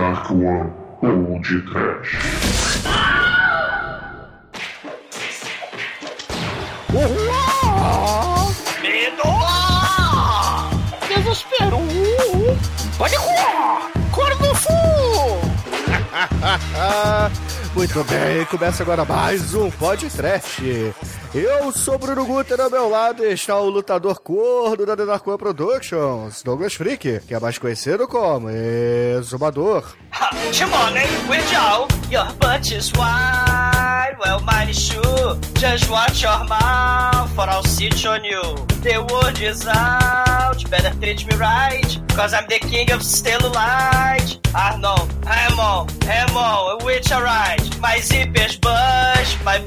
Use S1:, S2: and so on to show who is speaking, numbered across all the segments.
S1: Dark One ou de Trash.
S2: Medo! Desespero! Pânico! Corno Fu!
S3: Muito bem, começa agora mais um podcast. Eu sou Bruno Guter, ao meu lado está o lutador gordo da One Productions, Douglas Freak, que é mais conhecido como Exumador.
S2: Wide. Well, mine is sure. Just watch your mouth, I'll sit on you. The word is out, better treat me right. Cause I'm the king of which alright. My zippers my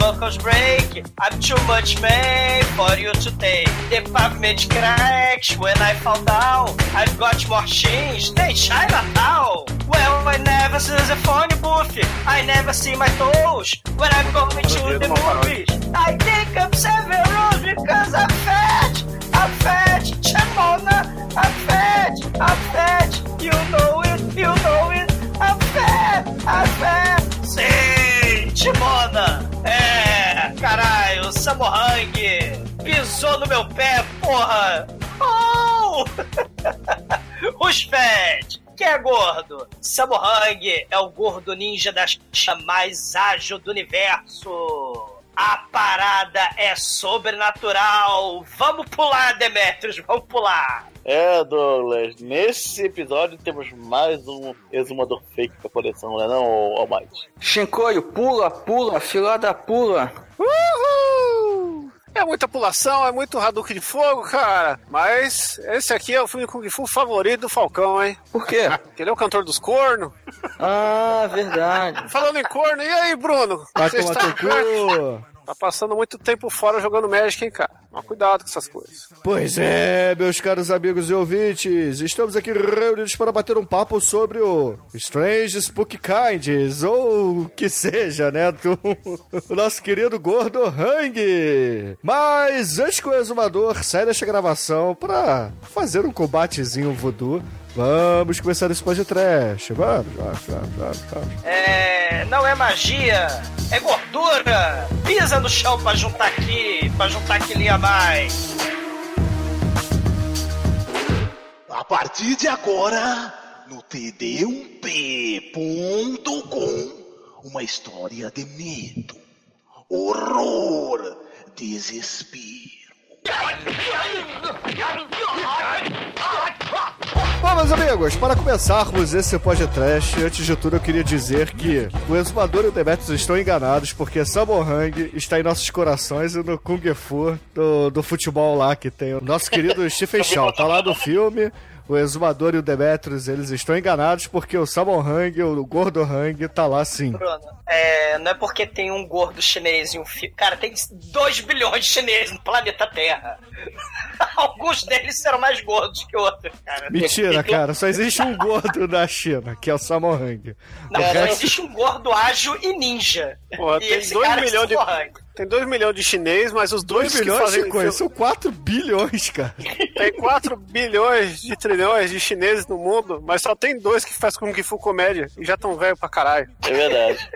S2: break. I'm too much man for you to take. The pavement cracks when I fall down. I've got more chains than Chinatown. Well, I never see the phone booth. I never see my toes when I'm going to the movies. I think I'm several because I'm fat. I'm fat, Chamona. I'm fat. I'm fat. You know it. You know it. I'm fat. I'm fat. Sim, Timona. Samohang pisou no meu pé, porra. Oh! Os fat. Quem é gordo? Samohang é o gordo ninja da mais ágil do universo. A parada é sobrenatural. Vamos pular, Demetrius, vamos pular.
S4: É, Douglas, nesse episódio temos mais um exumador fake pra coleção, não é não, Almighty?
S5: Shinkoio, pula, pula, filada pula.
S6: Uhul! É muita pulação, é muito Hadouken de fogo, cara. Mas esse aqui é o filme Kung Fu favorito do Falcão, hein?
S5: Por quê?
S6: Porque ele é o cantor dos cornos.
S5: Ah, verdade.
S6: Falando em corno, e aí, Bruno?
S3: Vai
S6: Você
S3: tomar
S6: está-. Tá passando muito tempo fora jogando Magic, hein, cara? Mas cuidado com essas coisas.
S3: Pois é, meus caros amigos e ouvintes, estamos aqui reunidos para bater um papo sobre o Strange Spook Kinds, ou o que seja, né, do o nosso querido gordo Hang. Mas antes que o exumador saia desta gravação para fazer um combatezinho voodoo, vamos começar esse podcast. Vamos, vamos, vamos, vamos, vamos.
S2: É, não é magia, é gordura. Pisa no chão pra juntar aqui, pra juntar quilinha a mais.
S7: A partir de agora, no td1p.com, uma história de medo, horror, desespero.
S3: Bom, meus amigos, para começarmos esse podcast, antes de tudo eu queria dizer que o Exumador e o Demetrius estão enganados porque Samohang está em nossos corações e no Kung Fu do, do futebol lá que tem o nosso querido Stephen Chow. Tá lá no filme. O Exumador e o Demetrius, eles estão enganados porque o Samohang, o Gordo Hang, tá lá sim.
S2: Bruno, é, não é porque tem um gordo chinês e um filho. Cara, tem 2 bilhões de chineses no planeta Terra. Alguns deles serão mais gordos que outros, cara.
S3: Mentira, cara, só existe um gordo na China, que é o Samohang.
S2: Não,
S3: O
S2: só
S3: resto-
S2: existe um gordo ágil e ninja.
S6: Porra,
S2: e
S6: tem
S2: esse
S6: dois
S2: cara é
S6: milhões de-
S2: Samohang.
S6: Tem 2 milhões de chinês, mas os dois
S3: 2
S6: que
S3: milhões
S6: fazem...
S3: de coisas, são 4 bilhões, cara.
S6: Tem 4 bilhões de trilhões de chineses no mundo, mas só tem dois que faz Kung Fu comédia e já tão velho pra caralho.
S4: É verdade.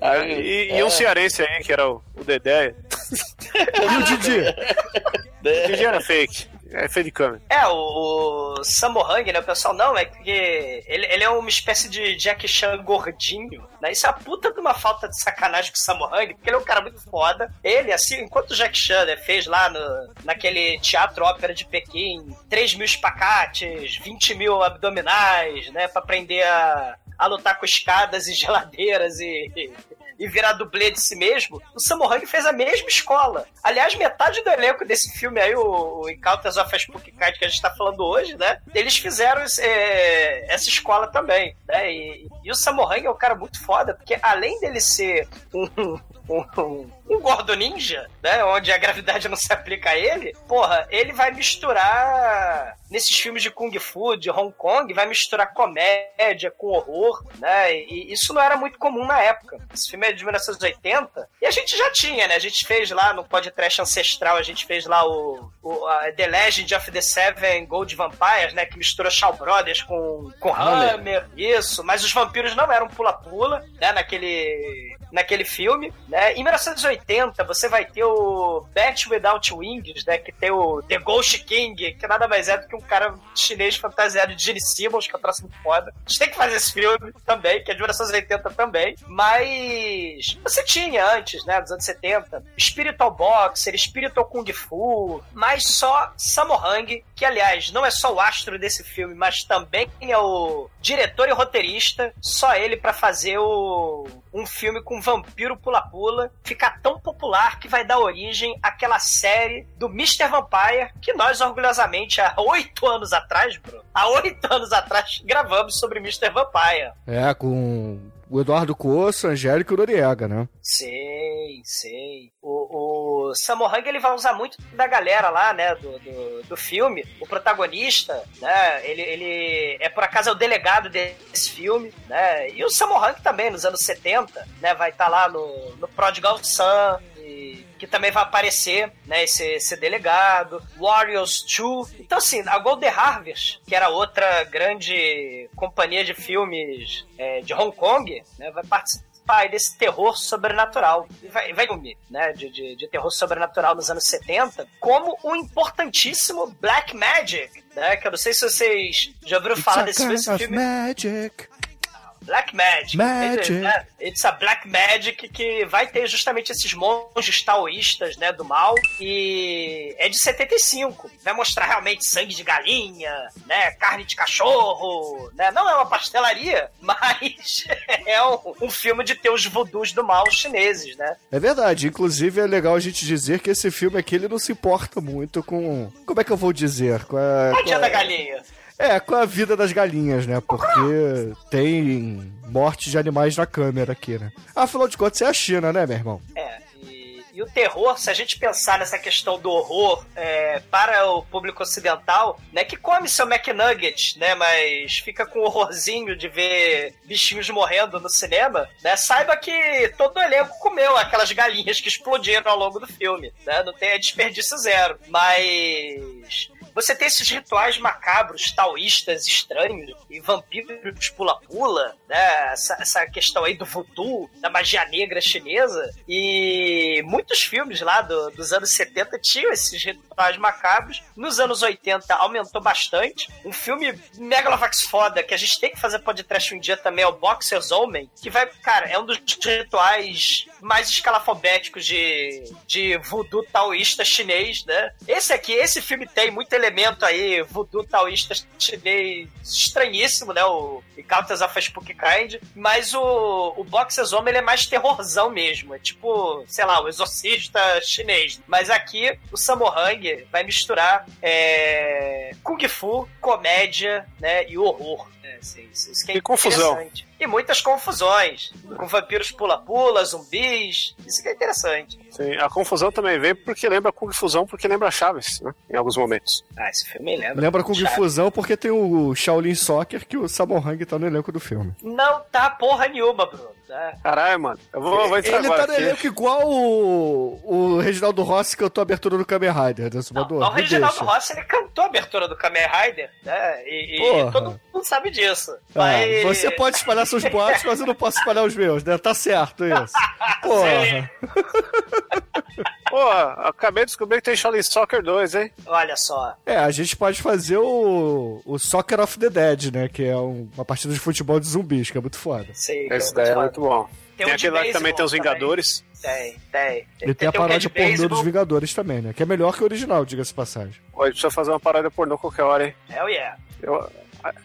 S4: Aí,
S6: E,
S4: é,
S6: e um cearense aí, que era o, o Dedé.
S3: E o Didi?
S6: O Didi era fake. É de câmera.
S2: É, o, o Samohang, né? O pessoal não, é que ele, ele é uma espécie de Jack Chan gordinho, né? Isso é a puta de uma falta de sacanagem com o Samohang, porque ele é um cara muito foda. Ele, assim, enquanto o Jack Chan né, fez lá no, naquele teatro ópera de Pequim 3 mil espacates, 20 mil abdominais, né? Pra aprender a, a lutar com escadas e geladeiras. E virar dublê de si mesmo, o Samohang fez a mesma escola. Aliás, metade do elenco desse filme aí, o, Encounters of a Spooky Kite que a gente tá falando hoje, né? Eles fizeram é, essa escola também, né? E, e o Samohang é um cara muito foda, porque além dele ser um, um, um gordo ninja, né? Onde a gravidade não se aplica a ele, porra, ele vai misturar nesses filmes de Kung Fu, de Hong Kong, vai misturar comédia com horror, né? E isso não era muito comum na época. Esse filme é de 1980 e a gente já tinha, né? A gente fez lá no podcast ancestral, a gente fez lá o, o The Legend of the Seven Gold Vampires, né? Que mistura Shaw Brothers com, com.
S5: Hammer,
S2: isso. Mas os vampiros não eram pula-pula, né? Naquele naquele filme, né? Em 1980 você vai ter o Bat Without Wings, né? Que tem o The Ghost King, que nada mais é do que um cara chinês fantasiado de Gene Simmons, que é um foda. A gente tem que fazer esse filme também, que é de 1980 também. Mas você tinha antes, né? Dos anos 70, Spiritual Boxer, Spiritual Kung Fu, mas só Sammo Hung, que aliás não é só o astro desse filme, mas também é o diretor e roteirista, só ele pra fazer o um filme com vampiro pula-pula ficar tão popular que vai dar origem àquela série do Mr. Vampire que nós orgulhosamente há oito anos atrás, Bruno, há oito anos atrás gravamos sobre Mr. Vampire.
S3: É, com o Eduardo Coço, Angélica e Noriega, né?
S2: Sei, sei. O, o ele vai usar muito da galera lá, né, do, do, do filme. O protagonista, né, ele, ele é por acaso é o delegado desse filme, né, e o Sammo Hung também, nos anos 70, né, vai estar lá no, no Prodigal Son, e- que também vai aparecer, né, esse, esse delegado, Warriors 2. Então, assim, a Golden Harvest, que era outra grande companhia de filmes é, de Hong Kong, né, vai participar aí desse terror sobrenatural. Filme, né, de, de, de terror sobrenatural nos anos 70, como o importantíssimo Black Magic, né, que eu não sei se vocês já ouviram falar desse, desse filme.
S3: magic.
S2: Black Magic.
S3: Magic.
S2: Né? It's a Black Magic que vai ter justamente esses monges taoístas, né, do mal. E é de 75. Vai mostrar realmente sangue de galinha, né, carne de cachorro, né? Não é uma pastelaria, mas é um, um filme de ter os voodoos do mal chineses, né?
S3: É verdade, inclusive é legal a gente dizer que esse filme aqui ele não se importa muito com. Como é que eu vou dizer? Com a, com a-
S2: da galinha.
S3: É, com a vida das galinhas, né? Porque tem morte de animais na câmera aqui, né? Afinal de contas, é a China, né, meu irmão?
S2: É, e, o terror, se a gente pensar nessa questão do horror é, para o público ocidental, né, que come seu McNugget, né, mas fica com horrorzinho de ver bichinhos morrendo no cinema, né, saiba que todo o elenco comeu aquelas galinhas que explodiram ao longo do filme, né, não tem desperdício zero, mas... Você tem esses rituais macabros, taoístas, estranhos, e vampiros pula-pula, né? Essa, essa questão aí do voodoo, da magia negra chinesa. E muitos filmes lá do- dos anos 70 tinham esses rituais macabros. Nos anos 80 aumentou bastante. Um filme Megalovax foda, que a gente tem que fazer podcast um dia também, é o Boxer's Omen, que vai, cara, é um dos rituais mais escalafobéticos de, de voodoo taoísta chinês, né? Esse aqui, esse filme tem muito elemento aí, voodoo taoísta chinês estranhíssimo, né? O Encounters of a Spooky Kind, mas o, o Boxer's Home ele é mais terrorzão mesmo, é tipo, sei lá, o exorcista chinês. Mas aqui, o Sammo Hung vai misturar é, Kung Fu, comédia, né? E horror. né? Assim, isso, isso que é
S6: E confusão.
S2: E muitas confusões. Com vampiros pula-pula, zumbis. Isso que é interessante.
S6: Sim, a confusão também vem porque lembra Kung Fusão, porque lembra Chaves, né? Em alguns momentos.
S2: Ah, esse filme lembra.
S3: Lembra Kung
S2: Chaves.
S3: Fusão porque tem o Shaolin Soccer que o Sammo Hung tá no elenco do filme.
S2: Não tá porra nenhuma, Bruno. né?
S6: Caralho, mano. Eu vou, vou entrar
S3: Ele
S6: agora
S3: tá no elenco igual o, o Reginaldo Rossi cantou a abertura do Kamen Rider, né?
S2: Não,
S3: Zumbador,
S2: o Reginaldo
S3: deixa.
S2: Rossi ele cantou a abertura do Kamen Rider, né? E, e todo mundo sabe disso.
S3: Ah,
S2: Mas-
S3: você pode espalhar seus boatos, mas eu não posso espalhar os meus, né? Tá certo isso. Porra.
S6: Pô, acabei de descobrir que tem Shaolin Soccer 2, hein?
S2: Olha só.
S3: É, a gente pode fazer o, o Soccer of the Dead, né? Que é um- uma partida de futebol de zumbis, que é muito foda.
S2: Sei, que
S6: Esse daí é muito bom.
S2: Tem
S6: Tem,
S2: um
S6: aquele lá que também tem os
S2: também.
S6: Vingadores.
S2: Tem, tem.
S3: E tem a
S2: um que é
S3: paródia
S2: de
S3: pornô dos Vingadores também, né? Que é melhor que o original, diga-se de passagem.
S6: Gente precisa fazer uma parada pornô qualquer hora, hein?
S2: Hell yeah.
S6: Eu,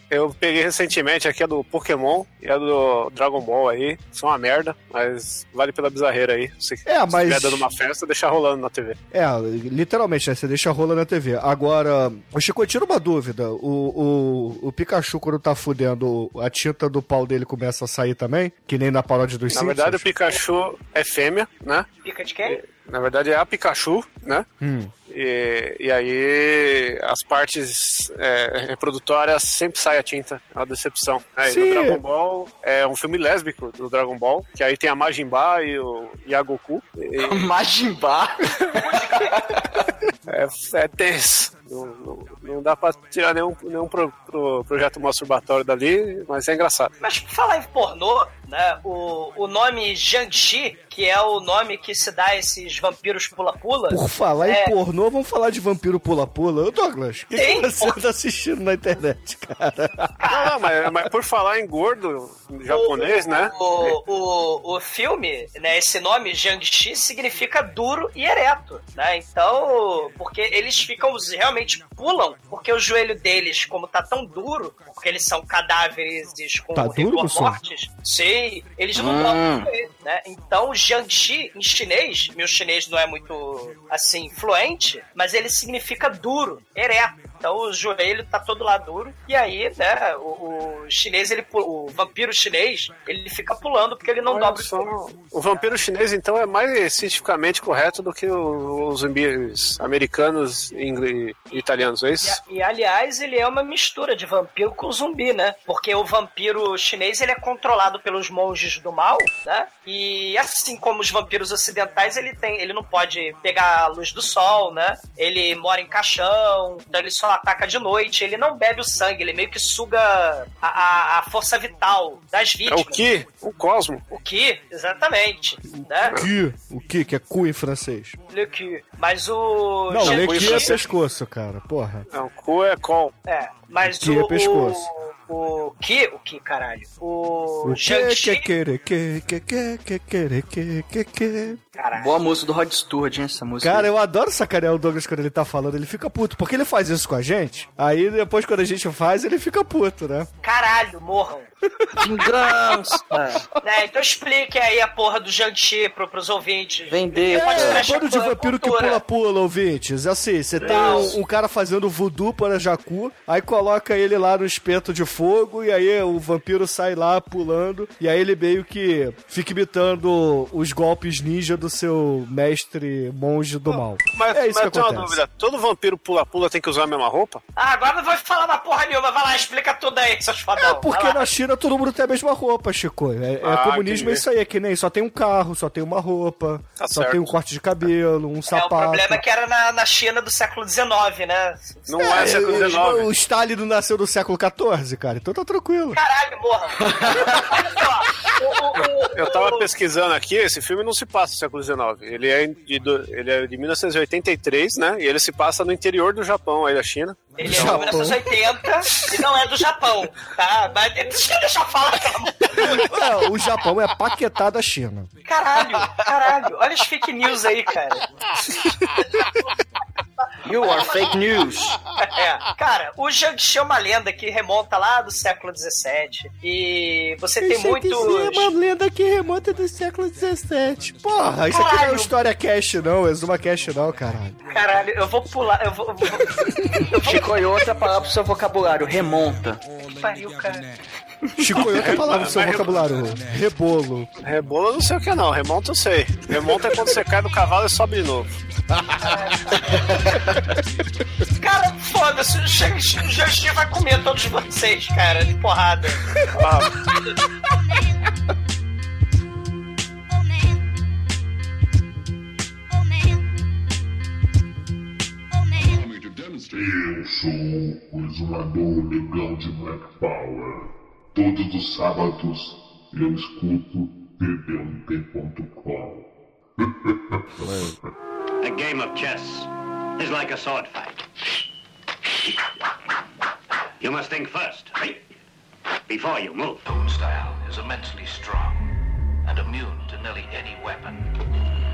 S6: Eu peguei recentemente aqui a do Pokémon e a do Dragon Ball aí. São uma merda, mas vale pela bizarreira aí. Se,
S3: É,
S6: se
S3: mas-
S6: estiver dando uma festa, deixar rolando na TV.
S3: É, literalmente, né? Você deixa rola na TV. Agora, o Chico, tira uma dúvida. O, o, o Pikachu, quando tá fudendo, a tinta do pau dele começa a sair também? Que nem na paródia dos
S6: Na
S3: Simpsons?
S6: verdade, o Pikachu é fêmea, né?
S2: Pica de quem?
S6: Na verdade, é a Pikachu, né?
S3: Hum.
S6: E, e aí, as partes é, reprodutórias sempre sai a tinta. É uma decepção. Aí,
S3: Sim.
S6: no Dragon Ball, é um filme lésbico do Dragon Ball, que aí tem a Majin Buu e, o, e a Goku. E,
S5: Majimba.
S6: é, é tenso. Não, não, não dá pra tirar nenhum, nenhum pro, pro projeto masturbatório dali, mas é engraçado.
S2: Mas por falar em pornô, né? O, o nome Jiangxi, que é o nome que se dá a esses vampiros pula-pula.
S3: Por falar
S2: É.
S3: em pornô, vamos falar de vampiro pula-pula. Ô, Douglas, o que, que você
S2: porra.
S3: tá assistindo na internet, cara?
S6: Não, não, mas, mas por falar em gordo japonês,
S2: o,
S6: né?
S2: O, o, o filme, né, esse nome, Jiangxi, significa duro e ereto, né? Então, porque eles ficam, realmente pulam, porque o joelho deles, como tá tão duro, porque eles são cadáveres com
S3: Tá
S2: rigor mortis, sim, eles não
S5: Hum.
S2: dobram o joelho, né? Então, Jiangxi, em chinês, meu chinês não é muito, assim, fluente, mas ele significa duro, ereto. Então o joelho tá todo lá duro. E aí, né, o, o chinês, ele, o vampiro chinês, ele fica pulando porque ele não
S6: Olha
S2: dobra o
S6: só,
S2: joelho.
S6: O vampiro chinês, então, é mais cientificamente correto do que o- os zumbis americanos e e italianos, é isso?
S2: E, e, aliás, ele é uma mistura de vampiro com zumbi, né? Porque o vampiro chinês ele é controlado pelos monges do mal, né? E assim como os vampiros ocidentais, ele tem, ele não pode pegar a luz do sol, né? Ele mora em caixão, então ele só ataca de noite. Ele não bebe o sangue, ele meio que suga a, a, a força vital das
S6: É
S2: vítimas.
S6: o que? O Cosmo.
S2: O que? Exatamente. Né?
S3: Que? O que? Que é cu em francês?
S2: Le que. Mas o.
S3: Não,
S2: Shang-Chi-
S3: le que é pescoço, cara. Porra.
S6: Não, o cu é col.
S2: É, mas
S3: Que
S2: o.
S3: é pescoço.
S2: O, o que? O que, caralho? O.
S3: O que
S2: Shang-Chi.
S3: que querer que que que que querer que que que
S2: Caralho.
S5: Boa música do Rod Stewart, hein, essa música.
S3: Cara, eu adoro sacanear o Douglas quando ele tá falando, ele fica puto, porque ele faz isso com a gente, aí depois quando a gente faz, ele fica puto, né?
S2: Caralho, morram.
S5: Vingança.
S2: né, então explique aí a porra do Shang-Chi pro, pros ouvintes.
S5: Vender.
S2: Pode
S3: É,
S2: trash
S3: bando de
S2: cultura,
S3: vampiro que
S2: cultura.
S3: pula-pula, ouvintes. Assim, você tem
S2: Não.
S3: um, um cara fazendo voodoo para Jacu, aí coloca ele lá no espeto de fogo, e aí o vampiro sai lá pulando, e aí ele meio que fica imitando os golpes ninja do seu mestre monge do mal.
S6: Mas,
S3: é isso
S6: mas
S3: que
S6: eu tenho uma
S3: acontece.
S6: dúvida. Todo vampiro pula-pula tem que usar a mesma roupa?
S2: Ah, agora não vou falar uma porra nenhuma. Vai lá, explica tudo aí, seus fodão.
S3: É porque na China todo mundo tem a mesma roupa, Chico. É, é
S6: Ah,
S3: comunismo é isso aí, é que nem só tem um carro, só tem uma roupa,
S6: Tá
S3: só
S6: certo.
S3: tem um corte de cabelo, um
S2: É, o
S3: sapato.
S2: problema é que era na, na China do século XIX, né?
S6: Não é, século
S3: o-
S6: XIX.
S3: O Stalin não nasceu do século XIV, cara, então tá tranquilo.
S2: Caralho, morra. Olha só. O, o, o,
S6: Eu tava
S2: o-
S6: pesquisando aqui, esse filme não se passa no século XIX. Ele é de, ele é de 1983, né? E ele se passa no interior do Japão, aí da China.
S2: Ele é
S3: Japão.
S2: 1980 e não é do Japão, tá? Mas deixa eu deixar falar, pelo amor de Deus.
S3: É, o Japão é a paquetá da China.
S2: Caralho, caralho. Olha as fake news aí, cara.
S5: You are fake news.
S2: É, cara, o Jiangxi é uma lenda que remonta lá do século XVII. E você tem muitos.
S3: é uma lenda que remonta do século XVII. Porra, isso aqui não é uma história cash, não, é Zuma Cash, não, caralho.
S2: Caralho, eu vou pular. Eu vou. Eu vou... Vou...
S5: Chico, e outra palavra pro seu vocabulário, remonta.
S2: Que pariu, cara.
S3: Chico, outra palavra no seu vocabulário. Rebolo.
S6: Rebola eu não sei o que é não, remonta eu sei. Remonta é quando você cai do cavalo e sobe de novo.
S2: Cara, foda-se, o Jiangxi vai comer todos vocês, cara, de porrada.
S6: Ah.
S1: Eu sou o exumador legal de Black Power. Todos os sábados eu escuto td1t.com.
S8: A game of chess is like a sword fight. You must think first, before you move.
S9: Own style is immensely strong and immune to nearly any weapon.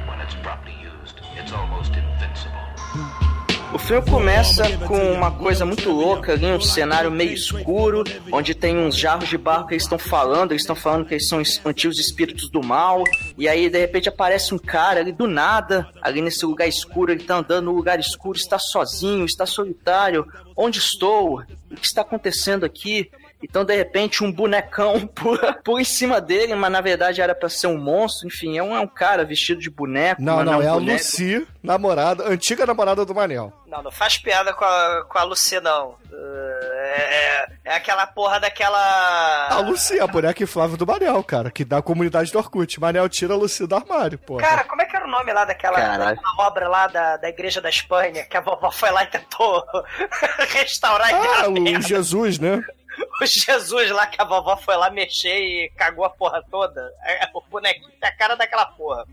S9: When it's properly used, it's almost invincible.
S5: O filme começa com uma coisa muito louca ali, um cenário meio escuro, onde tem uns jarros de barro que eles estão falando, eles estão falando que eles são antigos espíritos do mal, e aí de repente aparece um cara ali do nada, ali nesse lugar escuro, ele tá andando no lugar escuro, está sozinho, está solitário. Onde estou? O que está acontecendo aqui? Então, de repente, um bonecão pula, pula em cima dele, mas na verdade era pra ser um monstro. Enfim, é um, é um cara vestido de boneco.
S3: Não,
S5: mas
S3: não,
S5: um
S3: é a. Lucy, namorada, antiga namorada do Manel.
S2: Não, não faz piada com a, com a Lucy, não. É, é, é aquela porra daquela.
S3: A Lucy, a boneca inflável do Manel, cara, que dá a comunidade do Orkut. Manel tira a Lucy do armário, pô.
S2: Cara, como é que era o nome lá daquela, daquela obra lá da, da Igreja da Espanha que a vovó foi lá e tentou restaurar e
S3: Ah, o
S2: merda?
S3: Jesus, né?
S2: O Jesus lá que a vovó foi lá mexer e cagou a porra toda. É, O bonequinho tem a cara daquela porra.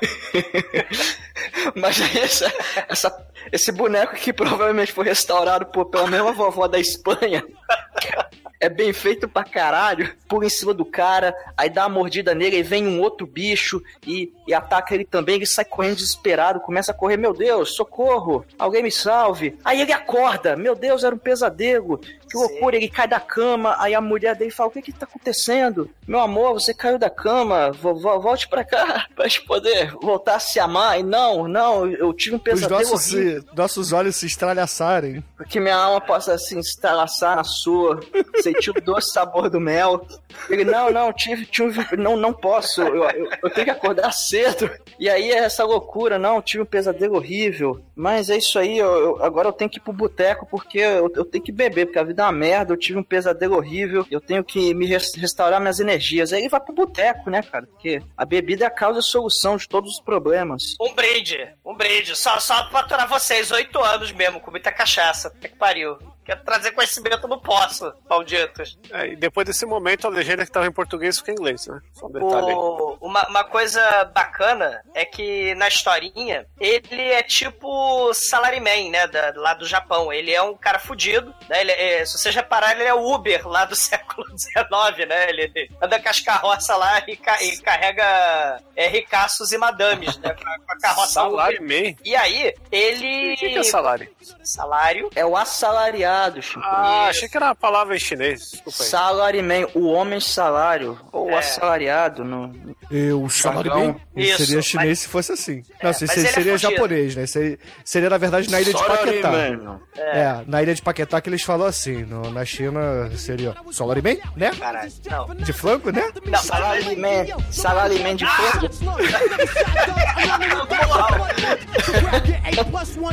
S5: Mas essa, essa- esse boneco que provavelmente foi restaurado por, pela mesma vovó da Espanha. É bem feito pra caralho. Pula em cima do cara, aí dá uma mordida nele, aí vem um outro bicho e, e ataca ele também. Ele sai correndo desesperado, começa a correr: Meu Deus, socorro, alguém me salve. Aí ele acorda: Meu Deus, era um pesadelo. Que loucura, ele cai da cama. Aí a mulher dele fala: O que que tá acontecendo? Meu amor, você caiu da cama, volte pra cá pra gente poder voltar a se amar. E não, não, eu tive um
S3: Os
S5: pesadelo
S3: nossos,
S5: horrível.
S3: nossos olhos se estralhaçarem.
S5: Que minha alma possa assim, se estalaçar na sua, sentir o doce sabor do mel. Ele, não, não, tive, tive não, não posso, eu, eu, eu tenho que acordar cedo. E aí é essa loucura, não, tive um pesadelo horrível. Mas é isso aí, eu, eu- agora eu tenho que ir pro boteco porque eu, eu tenho que beber, porque a vida uma merda, eu tive um pesadelo horrível, eu tenho que me res- restaurar minhas energias. Aí ele vai pro boteco, né, cara? Porque a bebida é a causa e solução de todos os problemas.
S2: Um brinde, um brinde. Só, só pra aturar vocês, oito anos mesmo, com muita cachaça. Puta que pariu. Quero trazer conhecimento, não posso, malditos.
S6: É, e depois desse momento, a legenda que tava em português fica em inglês, né? Só um detalhe aí.
S2: O- uma, uma coisa bacana é que na historinha ele é tipo Salaryman, né? Da, lá do Japão. Ele é um cara fudido, né? Ele é- se vocês repararem, ele é o Uber lá do século XIX, né? Ele anda com as carroças lá e, ca- e carrega é, ricaços e madames, né? Com a, com a carroça
S6: Salário
S2: Uber.
S6: meio.
S2: E aí, ele.
S6: O que, que é salário?
S2: Salário.
S5: É o assalariado, Chico.
S6: Ah, achei que era uma palavra em chinês. Desculpa aí.
S5: Salaryman, o homem salário, ou
S2: É.
S5: assalariado. No...
S3: Eu, o salário
S5: Jargão.
S3: bem? Ele
S2: Isso,
S3: seria chinês
S2: mas-
S3: se fosse assim. Não, se-
S2: mas
S3: se-
S2: é
S3: seria
S2: fudido.
S3: japonês, né? Seria, seria, na verdade, na ilha de Paquetá.
S5: Salaryman.
S3: É, na ilha de Paquetá que eles falam assim. No- na China seria Salaryman, né?
S2: Caralho. Não.
S3: De frango, né?
S2: Não,
S5: Salaryman, salaryman de fogo.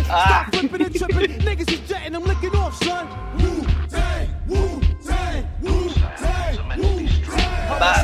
S2: Ah. one. Wu Tang, Wu Tang, Wu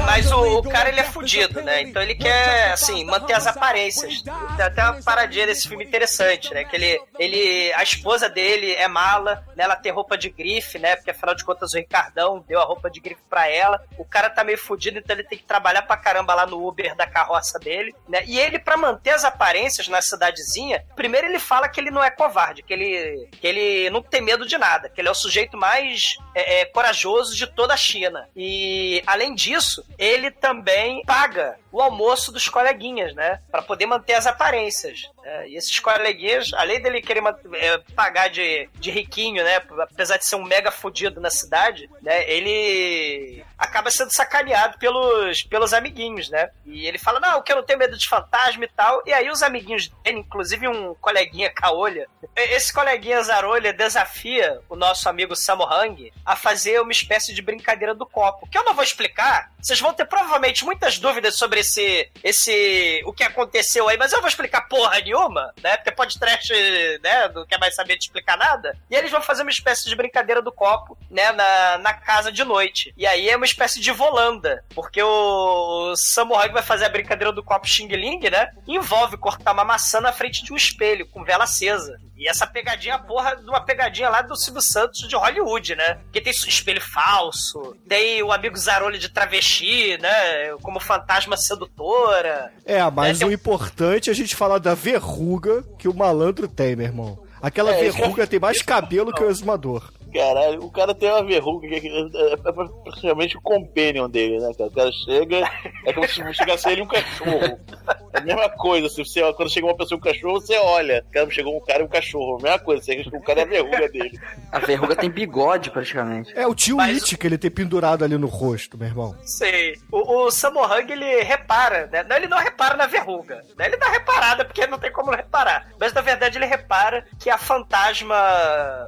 S2: Mas o, o cara ele é fudido, né? Então ele quer, assim, manter as aparências. Tem até uma paradinha desse filme interessante, né? Que ele, ele. A esposa dele é mala, né? Ela tem roupa de grife, né? Porque afinal de contas o Ricardão deu a roupa de grife pra ela. O cara tá meio fudido, então ele tem que trabalhar pra caramba lá no Uber da carroça dele, né? E ele, pra manter as aparências na cidadezinha, primeiro ele fala que ele não é covarde, que ele, que ele não tem medo de nada, que ele é o sujeito mais é, é, corajoso de toda a China. E além disso, ele também paga o almoço dos coleguinhas, né? Pra poder manter as aparências. É, e esses coleguinhas, além dele querer é, pagar de, de riquinho, né? Apesar de ser um mega fudido na cidade, né? Ele acaba sendo sacaneado pelos, pelos amiguinhos, né? E ele fala, não, que eu não tenho medo de fantasma e tal. E aí os amiguinhos dele, inclusive um coleguinha caolha, esse coleguinha zarolha desafia o nosso amigo Samohang a fazer uma espécie de brincadeira do copo. Que eu não vou explicar. Vocês vão ter provavelmente muitas dúvidas sobre esse, esse o que aconteceu aí, mas eu vou explicar porra nenhuma, né? Porque pode trash, né? Não quer mais saber de explicar nada. E eles vão fazer uma espécie de brincadeira do copo, né? Na, na casa de noite. E aí é uma espécie de volanda, porque o Samurai vai fazer a brincadeira do copo Xing Ling, né? Envolve cortar uma maçã na frente de um espelho com vela acesa. E essa pegadinha é a porra de uma pegadinha lá do Silvio Santos de Hollywood, né? Porque tem espelho falso, tem o amigo Zarolho de travesti, né? Como fantasma sedutora.
S3: É, mas
S2: É, tem
S3: o importante é a gente falar da verruga que o malandro tem, meu irmão. Aquela
S5: É,
S3: verruga tem mais cabelo que o exumador.
S4: Caralho, o cara tem uma verruga que é, é praticamente o companion dele, né, cara? O cara chega, é como se chegasse ele um cachorro. É a mesma coisa, se você, quando chega uma pessoa e um cachorro, você olha. Cara, chegou um cara e um cachorro. A mesma coisa, você, o cara é a verruga dele.
S5: A verruga tem bigode, praticamente.
S3: É o tio
S2: Mas-
S3: It que ele tem pendurado ali no rosto, meu irmão.
S2: Sei. O, o ele repara, né? Não, ele não repara na verruga. Né? Ele dá reparada, porque não tem como reparar. Mas, na verdade, ele repara que a fantasma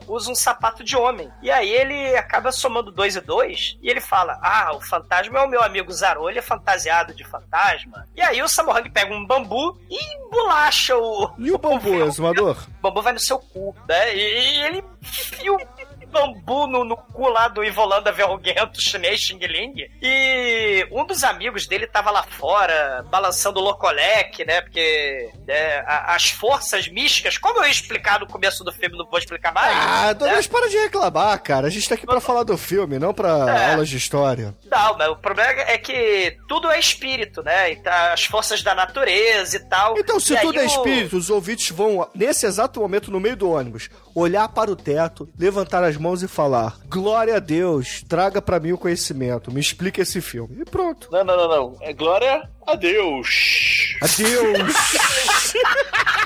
S2: usa um sapato de homem. E aí ele acaba somando dois e dois, e ele fala, ah, o fantasma é o meu amigo Zarolha fantasiado de fantasma. E aí o Sammo Hung pega um bambu e bolacha o...
S3: E o bambu, exumador?
S2: O bambu vai no seu cu, né? E, ele enfia o bambu no, no cu lá do Ivolanda Verruguento chinês Xing Ling. E um dos amigos dele tava lá fora, balançando o Locolec, né? Porque né, a- as forças místicas, como eu ia explicar no começo do filme, não vou explicar mais.
S3: Ah,
S2: né?
S3: Douglas, para de reclamar, cara. A gente tá aqui pra falar do filme, não pra
S2: É.
S3: aulas de história.
S2: Não, mas o problema é que tudo é espírito, né? Então, as forças da natureza e tal.
S3: Então, se
S2: E
S3: tudo é
S2: o-
S3: espírito, os ouvintes vão, nesse exato momento, no meio do ônibus, olhar para o teto, levantar as mãos e falar: Glória a Deus, traga pra mim o conhecimento, me explica esse filme. E pronto.
S4: Não, não, não, não. É glória a Deus.
S3: Adeus!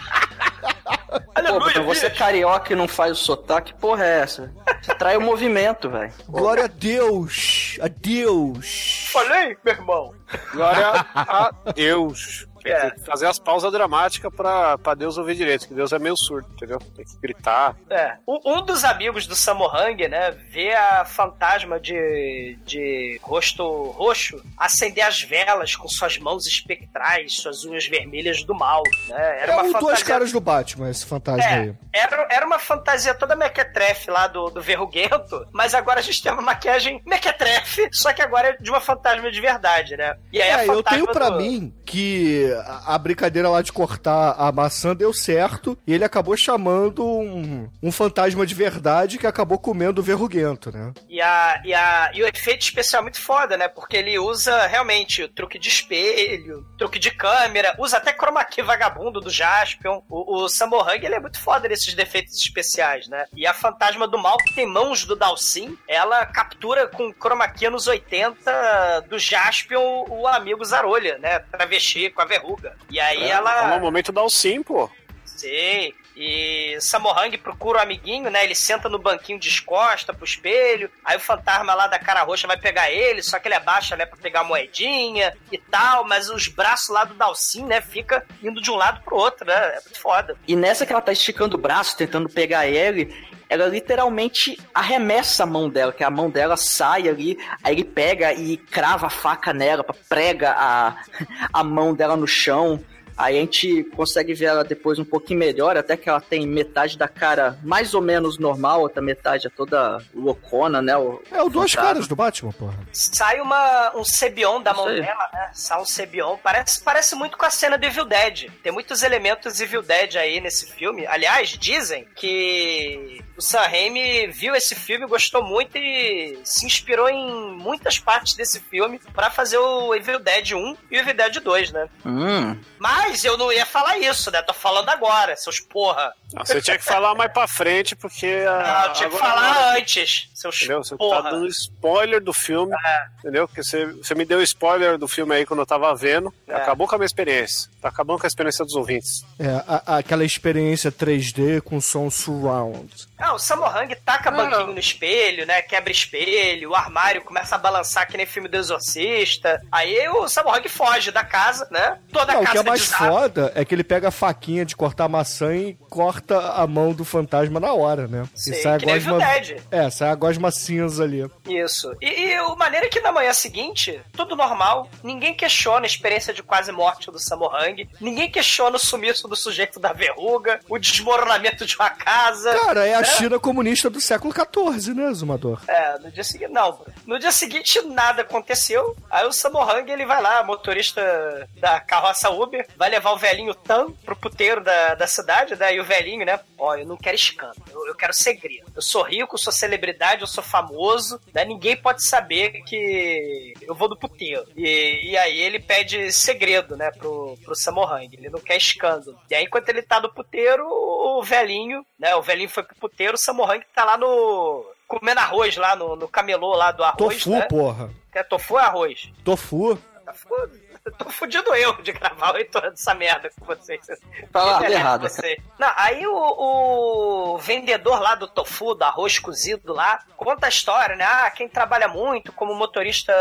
S5: Pô, Bruno, você é carioca e não faz o sotaque, porra é essa? Você trai o movimento, velho.
S3: Glória a Deus! Adeus!
S2: Falei, meu irmão.
S6: Glória a Deus. Tem
S2: É.
S6: que fazer as pausas dramáticas pra, pra Deus ouvir direito, que Deus é meio surdo, entendeu? Tem que gritar.
S2: É. Um um dos amigos do Sammo Hung, né, vê a fantasma de, de rosto roxo acender as velas com suas mãos espectrais, suas unhas vermelhas do mal, né? Era
S3: É
S2: uma
S3: duas
S2: fantasia...
S3: caras do Batman, esse fantasma aí.
S2: É, era, era uma fantasia toda mequetrefe lá do, do verruguento, mas agora a gente tem uma maquiagem mequetrefe, só que agora é de uma fantasma de verdade, né? E aí a
S3: É, eu tenho pra
S2: do-
S3: mim que a, brincadeira lá de cortar a maçã deu certo e ele acabou chamando um, um fantasma de verdade que acabou comendo o verruguento, né?
S2: E, a, e, a, e o efeito especial é muito foda, né? Porque ele usa realmente o truque de espelho, truque de câmera, usa até chroma key vagabundo do Jaspion. O, o ele é muito foda nesses defeitos especiais, né? E a fantasma do mal, que tem mãos do Dalsin, ela captura com chroma key nos 80 do Jaspion o amigo Zarolha, né? Travesti com a verruga. E aí
S6: É,
S2: ela...
S6: No momento dá sim, pô.
S2: Sei. E Samohang procura o amiguinho, né? Ele senta no banquinho descosta pro espelho. Aí o fantasma lá da cara roxa vai pegar ele, só que ele abaixa, né, pra pegar a moedinha e tal. Mas os braços lá do Dalcin, né, fica indo de um lado pro outro, né? É muito foda.
S5: E nessa que ela tá esticando o braço, tentando pegar ele, ela literalmente arremessa a mão dela, que a mão dela sai ali, aí ele pega e crava a faca nela, prega a, a mão dela no chão. Aí a gente consegue ver ela depois um pouquinho melhor, até que ela tem metade da cara mais ou menos normal, outra metade é toda loucona, né? O,
S3: É o duas caras do Batman, porra.
S2: Sai uma, um Cebion da mão dela, né? Sai um Cebion. Parece, parece muito com a cena do Evil Dead. Tem muitos elementos Evil Dead aí nesse filme. Aliás, dizem que o Sam Raimi viu esse filme, gostou muito e se inspirou em muitas partes desse filme pra fazer o Evil Dead 1 e o Evil Dead 2, né?
S5: Hum,
S2: Mas eu não ia falar isso, né? Tô falando agora, seus porra.
S6: Não, você tinha que falar mais pra frente, porque.
S2: Não,
S6: a-
S2: eu tinha que
S6: agora-
S2: falar antes, seus
S6: Entendeu? Você
S2: porra.
S6: tá dando spoiler do filme,
S2: É.
S6: entendeu? Porque você, você me deu spoiler do filme aí quando eu tava vendo.
S2: É.
S6: Acabou com a minha experiência. Tá acabando com a experiência dos ouvintes.
S3: É, a- a- aquela experiência 3D com som surround.
S2: Ah, o Samohang taca
S6: Não,
S2: banquinho
S6: não.
S2: no espelho, né? Quebra espelho, o armário começa a balançar que nem filme do Exorcista. Aí o Samohang foge da casa, né? Toda
S3: Não,
S2: a
S3: o que
S2: casa
S3: é mais
S2: desaba.
S3: foda é que ele pega a faquinha de cortar maçã e corta a mão do fantasma na hora, né?
S2: Sim,
S3: e sai a gosma... É, sai a gosma cinza ali.
S2: Isso. E, e o maneiro é que na manhã seguinte, tudo normal, ninguém questiona a experiência de quase morte do Samohang, ninguém questiona o sumiço do sujeito da verruga, o desmoronamento de uma casa.
S3: Cara, é a
S2: né?
S3: China comunista do século XIV, né, Zumador?
S2: É, no dia seguinte, não. No dia seguinte, nada aconteceu. Aí o Samohang, ele vai lá, motorista da carroça Uber, vai levar o velhinho Tan pro puteiro da, da cidade, né? E o velhinho, né? Ó, eu não quero escândalo, eu, eu quero segredo. Eu sou rico, sou celebridade, eu sou famoso, né? Ninguém pode saber que eu vou do puteiro. E, e aí ele pede segredo, né, pro, pro Samohang. Ele não quer escândalo. E aí, enquanto ele tá no puteiro, o velhinho, né? O velhinho foi pro puteiro, o Samohang tá lá no comendo arroz lá no, no camelô lá do arroz,
S3: Tofu,
S2: né?
S3: porra.
S2: É tofu ou arroz?
S3: Tofu.
S2: Tofu. Tô fudido eu de gravar o retorno dessa merda com vocês.
S5: Fala
S2: Que
S5: errado.
S2: você. Não, aí o, o vendedor lá do tofu, do arroz cozido lá, conta a história, né? Ah, quem trabalha muito como motorista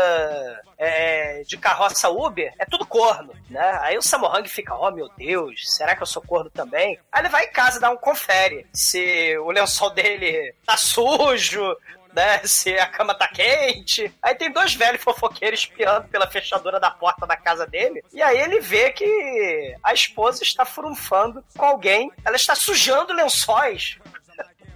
S2: é, de carroça Uber é tudo corno, né? Aí o Samohang fica, oh meu Deus, será que eu sou corno também? Aí ele vai em casa dar um confere se o lençol dele tá sujo, né? Se a cama tá quente. Aí tem dois velhos fofoqueiros espiando pela fechadura da porta da casa dele. E aí ele vê que a esposa está furunfando com alguém. Ela está sujando lençóis.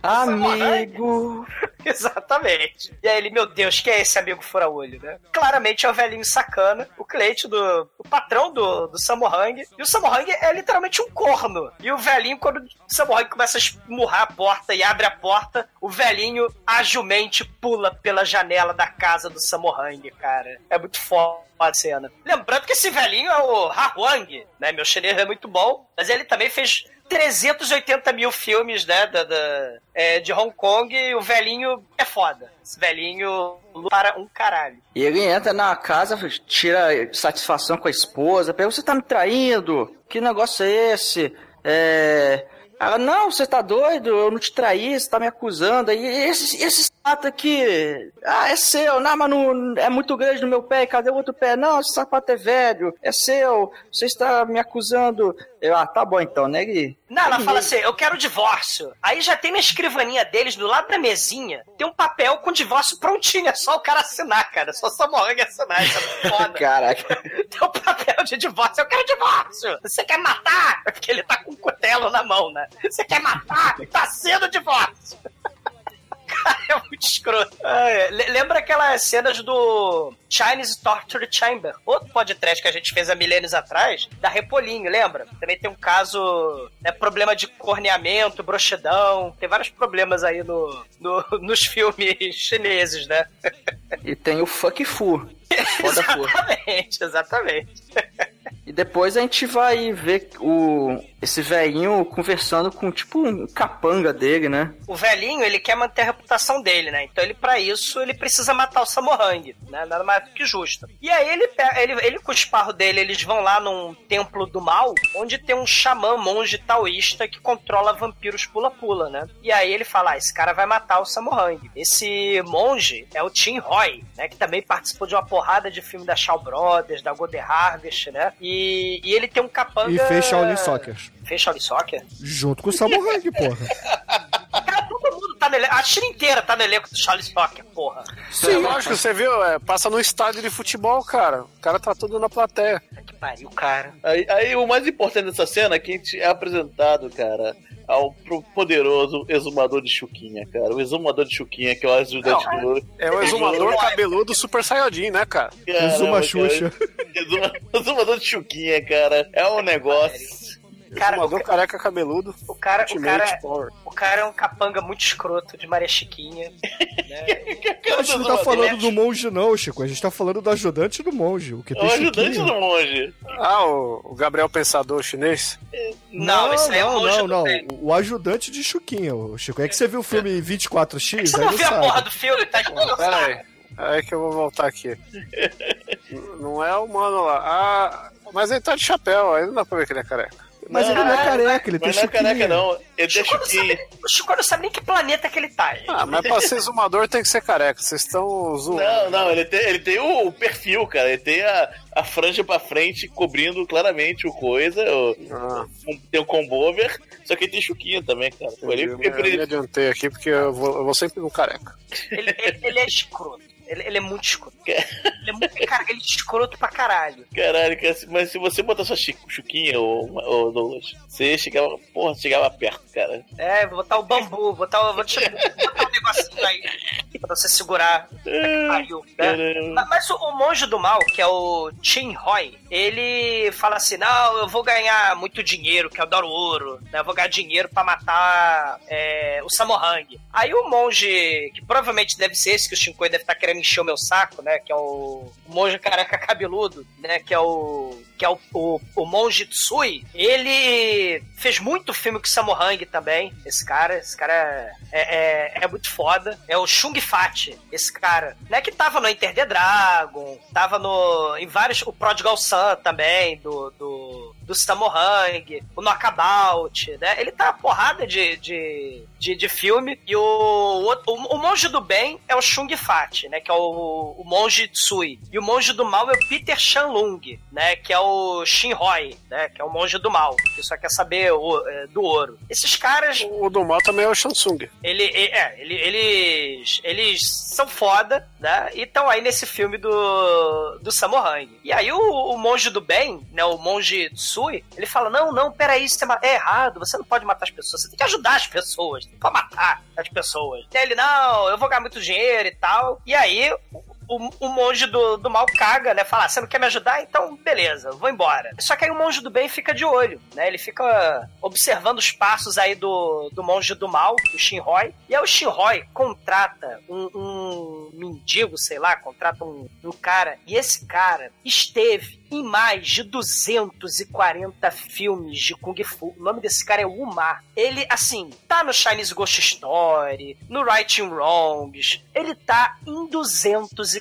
S5: Amigo.
S2: Exatamente. E aí ele, meu Deus, quem é esse amigo fura-olho, né? Claramente é o velhinho sacana, o cliente do. o patrão do, do Samohang. E o Samohang é literalmente um corno. E o velhinho, quando o Samohang começa a esmurrar a porta e abre a porta, o velhinho agilmente pula pela janela da casa do Samohang, cara. É muito foda a cena. Lembrando que esse velhinho é o Ha Wang, né? Meu chinês é muito bom, mas ele também fez 380 mil filmes, né, da, da- é, de Hong Kong e o velhinho é foda. Esse velhinho para um caralho.
S5: E ele entra na casa, tira satisfação com a esposa, pergunta, você tá me traindo? Que negócio é esse? É... Ela, não, você tá doido, eu não te traí, você tá me acusando. E esse, esse sapato aqui, ah, é seu, não, mas não, é muito grande no meu pé, cadê o outro pé? Não, esse sapato é velho, é seu, você está me acusando. Eu, ah, tá bom então, né? Ele,
S2: Não, ela
S5: ele
S2: fala assim, eu quero divórcio. Aí já tem na escrivaninha deles, do lado da mesinha, tem um papel com divórcio prontinho, é só o cara assinar, cara. É só o Samohang assinar, isso é foda.
S5: Caraca.
S2: Tem um papel de divórcio, eu quero divórcio! Você quer matar? É porque ele tá com um cutelo na mão, né? Você quer matar? Tá sendo divórcio! É muito escroto. Ah, é. Le- Lembra aquelas cenas do Chinese Torture Chamber? Outro podcast que a gente fez há milênios atrás, da Repolinho, lembra? Também tem um caso, né, problema de corneamento, broxidão, tem vários problemas aí no, no- nos filmes chineses, né?
S5: E tem o Fuck Fu. Foda Fu.
S2: exatamente, exatamente.
S5: E depois a gente vai ver o esse velhinho conversando com tipo um capanga dele, né?
S2: o velhinho, ele quer manter a reputação dele, né? Então ele, pra isso, ele precisa matar o Samohang, né? Nada mais do que justo. E aí ele, ele, ele com o esparro dele, eles vão lá num templo do mal, onde tem um xamã monge taoísta que controla vampiros pula-pula, né? E aí ele fala, ah, esse cara vai matar o Samohang. Esse monge é o Tim Roy, né? Que também participou de uma porrada de filme da Shaw Brothers, da Golden Harvest, né? E, e ele tem um capanga...
S3: E fez Shaolin Soccer.
S2: Fez Shaolin Soccer?
S3: Junto com o Samohang, porra.
S2: Cara, todo mundo tá no elenco. A China inteira tá no elenco do Charles Soccer, porra.
S6: Sim, lógico, você viu, é, passa no estádio de futebol, cara. O cara tá tudo na plateia.
S2: Que pariu, cara.
S4: Aí, aí o mais importante dessa cena é que a gente é apresentado, cara, ao pro poderoso exumador de Chuquinha, cara. O exumador de Chuquinha, que é o ajudante
S6: Não,
S4: do.
S6: É o exumador cabeludo Super Saiyajin, né, cara?
S4: Caramba,
S3: Exuma
S4: cara.
S3: Xuxa.
S4: Exuma- Exumador de Chuquinha, cara. É um negócio.
S2: Cara, o, ca-
S6: careca cabeludo.
S2: o cara, o cara,
S6: Power.
S2: o cara é um capanga muito escroto de Maria Chiquinha. né?
S3: A gente não tá falando do monge, não, Chico. A gente tá falando do ajudante do monge. O que
S4: É
S3: tem
S4: o ajudante
S3: Chiquinho.
S4: do monge.
S6: Ah, o, o Gabriel Pensador chinês.
S2: Não, esse aí é o
S3: não,
S2: monge
S3: não, não. O ajudante de Chuquinha, o Chico. É que você viu o filme 24X,
S2: Você
S3: aí
S2: não
S3: não
S2: viu a porra do filme, tá escroto.
S6: Pera aí. Aí que eu vou voltar aqui. Não é o mano lá. Ah, mas ele tá de chapéu, aí não dá pra ver que ele é careca.
S3: Mas ele não é careca, ele tem
S4: Mas não é
S3: Chuquinha.
S4: careca, não. Ele tem
S2: Chico não,
S4: Chuquinha.
S2: o Chico não sabe nem que planeta que ele tá.
S6: Ah, mas pra ser exumador tem que ser careca. Vocês estão zoando.
S4: Não, não, ele tem, ele tem o, perfil, cara. Ele tem a, a franja pra frente cobrindo claramente o coisa. O,
S6: Ah,
S4: tem o combover, só que ele tem chuquinha também, cara. Ele,
S6: eu, me, eu me adiantei aqui porque eu vou, eu vou sempre no careca.
S2: Ele, ele- ele é escroto. Ele, ele é muito escroto. Ele é muito, cara, ele é escroto pra caralho.
S4: caralho, cara, mas se você botar sua chuquinha, ô, ô Douglas, você chegava, porra, chegava perto, cara.
S2: É, vou botar o bambu, botar, o- vou te, botar um negocinho aí pra você segurar. Pariu, né?
S4: Caramba.
S2: Ma- Mas o, o monge do mal, que é o Chin Roy, ele fala assim: não, eu vou ganhar muito dinheiro, que eu adoro ouro, né? Eu vou ganhar dinheiro pra matar é, o Samohang. Aí o monge, que provavelmente deve ser esse que o Shinkoi deve estar querendo encher o meu saco, né? Que é o, monge careca cabeludo, né? Que é o. Que é o, o, o monge Tsui, ele fez muito filme com Hung também. Esse cara, esse cara é, é, é muito foda. É o Chung Fat, esse cara. Né, que tava no Enter the Dragon, tava no, em vários. O Prodigal Son também, do, do do Samohang, o Knockabout, né? Ele tá porrada de, de, de, de filme. E o, o, o, monge do bem é o Chung Fat, né? Que é o, o monge Tsui. E o monge do mal é o Peter Shanlung, né? Que é o Shinhoi, né? Que é o monge do mal, que só quer saber o, é, do ouro. Esses caras...
S6: O do mal também é o Shansung.
S2: Ele, é, ele, eles, eles são foda, né? E estão aí nesse filme do, do Samohang. E aí o, o monge do bem, né? O monge Tsui, ele fala: Não, não, peraí, isso é errado, você não pode matar as pessoas, você tem que ajudar as pessoas, pode matar as pessoas. Ele: Não, eu vou ganhar muito dinheiro e tal. E aí o, o, monge do, do mal caga, né? Fala, você não quer me ajudar? Então, beleza, vou embora. Só que aí o monge do bem fica de olho, né? Ele fica observando os passos aí do, do monge do mal, o Shinhoi. E aí o Shinhoi contrata um, um mendigo, sei lá, contrata um, um cara. E esse cara esteve em mais de 240 filmes de Kung Fu. O nome desse cara é Umar. Ele, assim, tá no Chinese Ghost Story, no Right and Wrongs. Ele tá em 240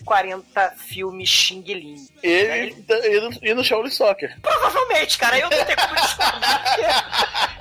S2: filmes Xing Ling.
S4: Ele, né? ele... Tá, e no, e no Shaolin Soccer.
S2: Provavelmente, cara. Eu não tenho como discordar.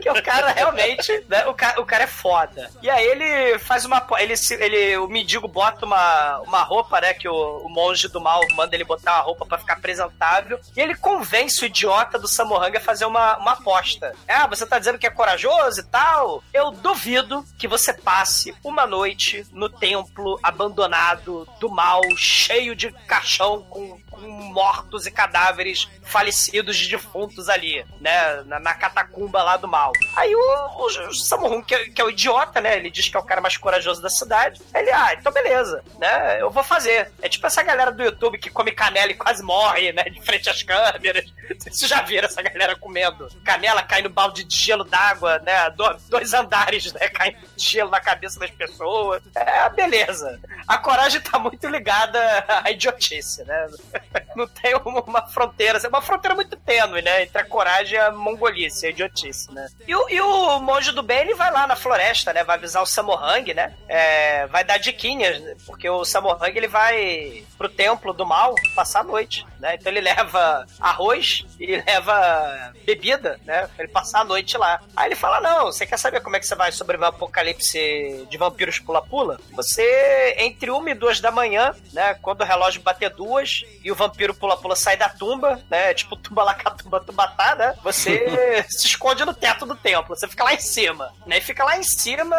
S2: Que o cara realmente, né, o, cara, o cara é foda. E aí ele faz uma. Ele, ele, o mendigo bota uma, uma roupa, né? Que o, o monge do mal manda ele botar uma roupa para ficar apresentável. E ele convence o idiota do Samohanga a fazer uma, uma aposta. Ah, você tá dizendo que é corajoso e tal? Eu duvido que você passe uma noite no templo abandonado do mal, cheio de caixão com, com mortos e cadáveres falecidos de defuntos ali, né? Na, na catacumba lá do mal. Aí o, o, o que, é, que, é o idiota, né? Ele diz que é o cara mais corajoso da cidade. Ele, ah, então beleza, né? Eu vou fazer. É tipo essa galera do YouTube que come canela e quase morre, né? De frente às câmeras. Vocês já viram essa galera comendo canela, caindo balde de gelo d'água, né? Do, dois andares, né? Caindo gelo na cabeça das pessoas. É, beleza. A coragem tá muito ligada à idiotice, né? Não tem uma fronteira, é uma fronteira muito tênue, né? Entre a coragem e a mongolice, a idiotice, né? E o, e o monge do bem, ele vai lá na floresta, né? Vai avisar o Samohang, né? É, vai dar diquinhas, porque o Samohang, ele vai pro templo do mal passar a noite, né? Então ele leva arroz, ele leva bebida, né? Pra ele passar a noite lá. Aí ele fala, não, você quer saber como é que você vai sobreviver ao apocalipse de vampiros pula-pula? Você, entre uma e duas da manhã, né? Quando o relógio bater duas e o vampiro pula-pula sai da tumba, né? Tipo tumba lá, tumba, tumbatá, né? Você se esconde no teto do templo. Você fica lá em cima, né? E fica lá em cima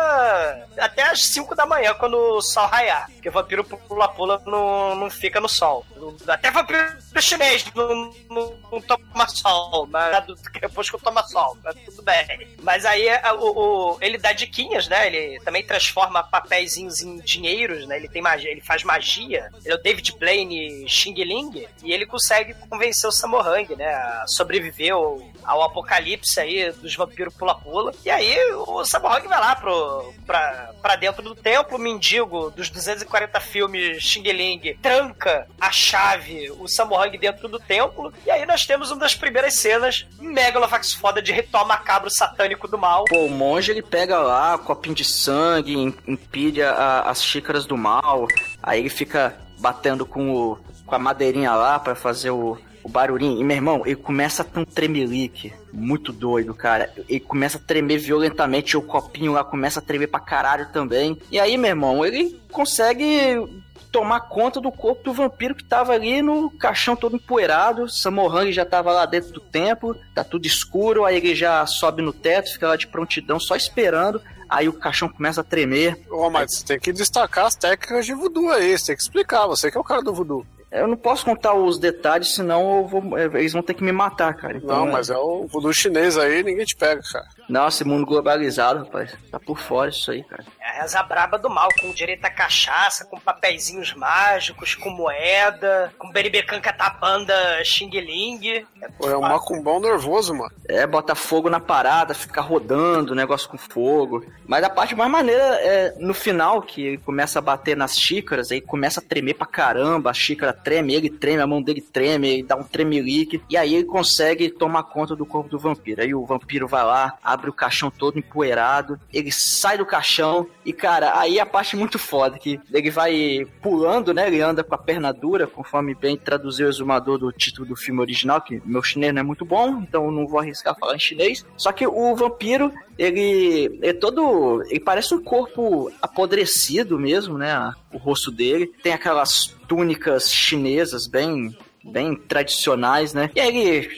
S2: até as 5 da manhã, quando o sol raiar. Porque o vampiro pula-pula não, não fica no sol. Até vampiro chinês não, não, não toma sol, mas depois que eu toma sol, mas tudo bem. Mas aí o, o, ele dá diquinhas, né? Ele também transforma papeizinhos em dinheiros, né? Ele tem magia, ele faz magia. Ele é o David Blaine Xing Ling e ele consegue convencer o Samohang, né? A sobreviver ao, ao apocalipse aí dos vampiros pula-pula. E aí o Samohang vai lá pro, pra, pra dentro do templo, o mendigo dos 240 filmes Xing Ling tranca a chave, o Samohang dentro do templo. E aí nós temos uma das primeiras cenas megalovax foda de ritual macabro satânico do mal.
S5: Pô, o monge ele pega lá copinho de sangue, impede a, as xícaras do mal, aí ele fica batendo com, o, com a madeirinha lá para fazer o, o barulhinho. E, meu irmão, ele começa a ter um tremelique. Muito doido, cara. Ele começa a tremer violentamente. O copinho lá começa a tremer pra caralho também. E aí, meu irmão, ele consegue tomar conta do corpo do vampiro que tava ali no caixão todo empoeirado. Samohang já tava lá dentro do templo, tá tudo escuro. Aí ele já sobe no teto, fica lá de prontidão, só esperando. Aí o caixão começa a tremer.
S6: Ô, mas você tem que destacar as técnicas de voodoo aí, você tem que explicar, você que é o cara do voodoo.
S5: Eu não posso contar os detalhes, senão vou, é, eles vão ter que me matar, cara.
S6: Então, não, mas é o voodoo chinês aí, ninguém te pega, cara.
S5: Nossa, esse mundo globalizado, rapaz. Tá por fora isso aí, cara.
S2: Reza braba do mal, com direito a cachaça, com papeizinhos mágicos, com moeda, com beribecan catapanda xing ling.
S6: Pô, é um macumbão nervoso, mano.
S5: É, bota fogo na parada, fica rodando negócio com fogo. Mas a parte mais maneira é no final, que ele começa a bater nas xícaras, aí começa a tremer pra caramba, a xícara treme, ele treme, a mão dele treme, ele dá um tremelique, e aí ele consegue tomar conta do corpo do vampiro. Aí o vampiro vai lá, abre o caixão todo empoeirado, ele sai do caixão, e cara, aí a parte muito foda, que ele vai pulando, né, ele anda com a perna dura, conforme bem traduziu o exumador do título do filme original, que meu chinês não é muito bom, então não vou arriscar falar em chinês. Só que o vampiro, ele é todo. Ele parece um corpo apodrecido mesmo, né? O rosto dele. Tem aquelas túnicas chinesas bem. Bem tradicionais, né? E aí ele,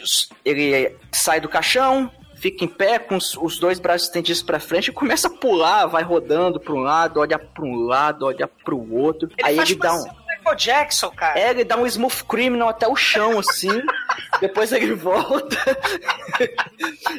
S5: ele sai do caixão, fica em pé com os, os dois braços estendidos pra frente e começa a pular, vai rodando pra um lado, olha pra um lado, olha pro outro.
S2: Ele
S5: aí ele dá um.
S2: Michael Jackson, cara.
S5: É, ele dá um smooth criminal até o chão, assim. depois ele volta.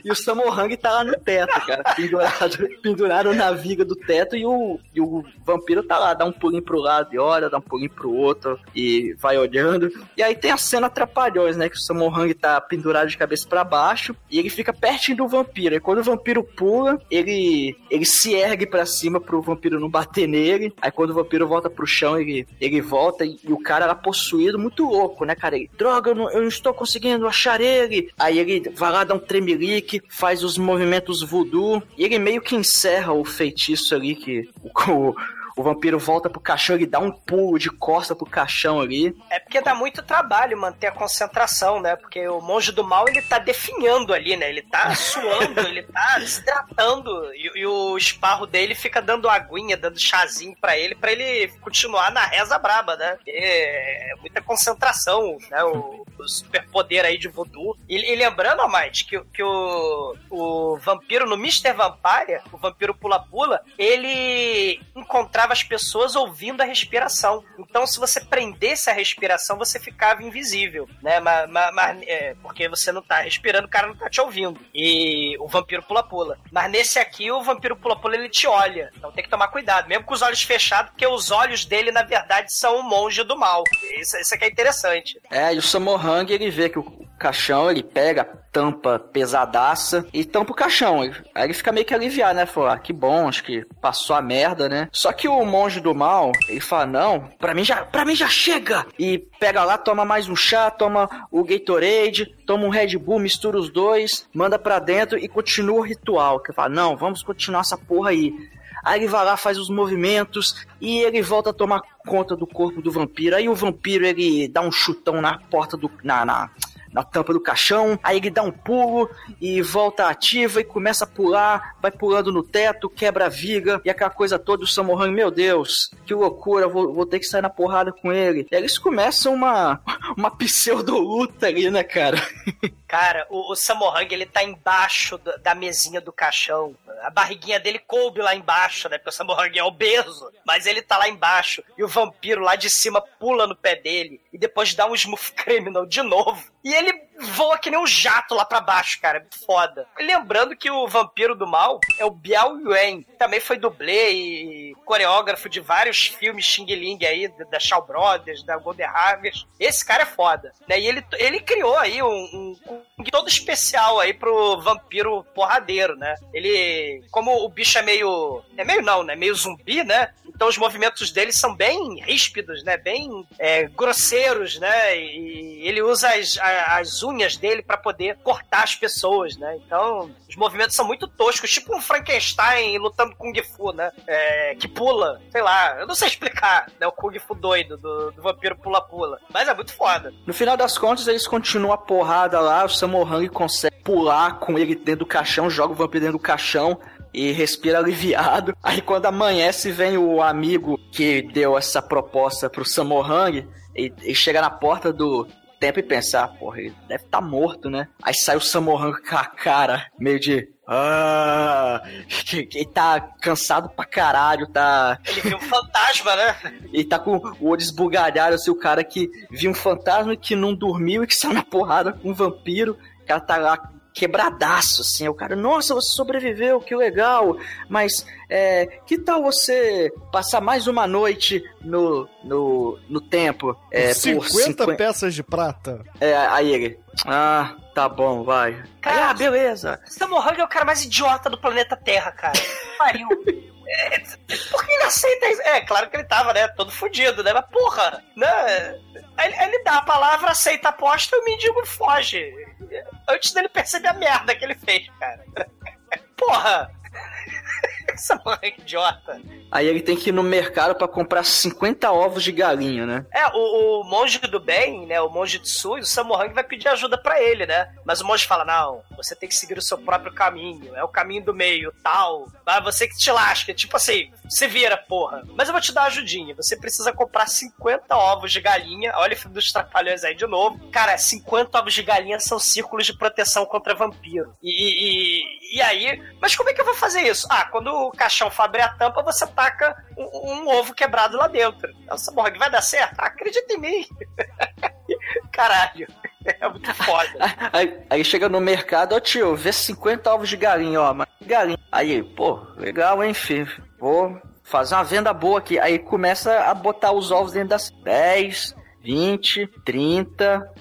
S5: e o Samohang tá lá no teto, cara. Pendurado, pendurado na viga do teto e o, e o vampiro tá lá, dá um pulinho pro lado e olha, dá um pulinho pro outro e vai olhando. E aí tem a cena atrapalhões, né? Que o Samohang tá pendurado de cabeça para baixo e ele fica pertinho do vampiro. E quando o vampiro pula, ele, ele se ergue para cima pro vampiro não bater nele. Aí quando o vampiro volta pro chão, ele, ele volta e, e o cara era possuído muito louco, né, cara? Ele, Droga, eu não, eu não estou conseguindo achar ele. Aí ele vai lá, dá um tremelique, faz os movimentos voodoo e ele meio que encerra o feitiço ali que o vampiro volta pro caixão, ele dá um pulo de costa pro caixão ali.
S2: É porque dá muito trabalho manter a concentração, né? Porque o monge do mal, ele tá definhando ali, né? Ele tá suando, ele tá se hidratando. E, e o esparro dele fica dando aguinha, dando chazinho pra ele, pra ele continuar na reza braba, né? Porque é muita concentração, né? O, o superpoder aí de voodoo. E, e lembrando, Almighty, que, que o, o vampiro no Mr. Vampire, o vampiro pula-pula, ele encontrava as pessoas ouvindo a respiração. Então, se você prendesse a respiração, você ficava invisível, né? Mas, mas, é, porque você não tá respirando, o cara não tá te ouvindo. E o vampiro pula-pula. Mas nesse aqui, o vampiro pula-pula, ele te olha. Então tem que tomar cuidado, mesmo com os olhos fechados, porque os olhos dele, na verdade, são o monge do mal. Isso, isso aqui é interessante.
S5: É, e o Samohang, ele vê que o caixão, ele pega tampa pesadaça e tampa o caixão. Aí ele fica meio que aliviado, né? Falou, ah, que bom, acho que passou a merda, né? Só que o monge do mal, ele fala, não, pra mim já, pra mim já chega! E pega lá, toma mais um chá, toma o Gatorade, toma um Red Bull, mistura os dois, manda pra dentro e continua o ritual. Que fala, não, vamos continuar essa porra aí. Aí ele vai lá, faz os movimentos e ele volta a tomar conta do corpo do vampiro. Aí o vampiro ele dá um chutão na porta do. na, na na tampa do caixão, aí ele dá um pulo e volta ativa e começa a pular, vai pulando no teto, quebra a viga e aquela coisa toda. O Samohan, meu Deus, que loucura, vou, vou ter que sair na porrada com ele. E eles começam uma, uma pseudo-luta ali, né, cara?
S2: Cara, o, o ele tá embaixo da, da mesinha do caixão. A barriguinha dele coube lá embaixo, né? Porque o Samohang é obeso. Mas ele tá lá embaixo. E o vampiro lá de cima pula no pé dele. E depois dá um smooth criminal de novo. E ele voa que nem um jato lá pra baixo, cara. Foda. Lembrando que o vampiro do mal é o Biao Yuan. Também foi dublê e coreógrafo de vários filmes Xing Ling aí, da Shaw Brothers, da Golden Harvest. Esse cara é foda. Né? E ele, ele criou aí um, um Kung todo especial aí pro vampiro porradeiro, né? Ele, como o bicho é meio. É meio não, né? Meio zumbi, né? Então os movimentos dele são bem ríspidos, né? Bem é, grosseiros, né? E ele usa as, as unhas dele para poder cortar as pessoas, né? Então os movimentos são muito toscos, tipo um Frankenstein lutando com Kung Fu, né? É, que pula, sei lá, eu não sei explicar, né? O Kung Fu doido do, do vampiro pula-pula. Mas é muito foda.
S5: No final das contas, eles continuam a porrada lá, o Samohang consegue pular com ele dentro do caixão, joga o vampiro dentro do caixão e respira aliviado. Aí quando amanhece, vem o amigo que deu essa proposta pro Samohang e, e chega na porta do templo e pensa, ah, porra, ele deve estar tá morto, né? Aí sai o Samohang com a cara meio de ah, ele tá cansado pra caralho, tá.
S2: Ele viu um fantasma, né?
S5: Ele tá com o olho esbugalhado, assim, o cara que viu um fantasma que não dormiu e que saiu na porrada com um vampiro. O cara tá lá quebradaço, assim. O cara, nossa, você sobreviveu, que legal. Mas é, que tal você passar mais uma noite no, no, no tempo? É,
S3: 50,
S5: 50
S3: peças de prata.
S5: É, aí ele, ah, tá bom, vai.
S2: Cara,
S5: ah, beleza.
S2: Samorang é o cara mais idiota do planeta Terra, cara. Pariu. É, por que ele aceita isso? É, claro que ele tava, né, todo fudido, né? Mas porra, né? Ele dá a palavra, aceita a aposta e o mendigo foge. Antes dele perceber a merda que ele fez, cara. Porra! Essa mãe é idiota.
S5: Aí ele tem que ir no mercado pra comprar 50 ovos de galinha, né?
S2: É, o, o monge do bem, né? O monge Tsui, o Samohang vai pedir ajuda pra ele, né? Mas o monge fala: não, você tem que seguir o seu próprio caminho. É o caminho do meio, tal. Mas você que te lasca. Tipo assim, se vira, porra. Mas eu vou te dar uma ajudinha. Você precisa comprar 50 ovos de galinha. Olha o filme dos Trapalhões aí de novo. Cara, 50 ovos de galinha são círculos de proteção contra vampiro. E, e, e aí. Mas como é que eu vou fazer isso? Ah, quando o caixão abrir a tampa, você taca um, um ovo quebrado lá dentro. Essa morgue vai dar certo? Acredita em mim. Caralho. É muito foda.
S5: Aí, aí chega no mercado, ó tio, vê 50 ovos de galinha, ó, mas galinha. Aí, pô, legal, hein, filho? Vou fazer uma venda boa aqui. Aí começa a botar os ovos dentro das 10, 20, 30.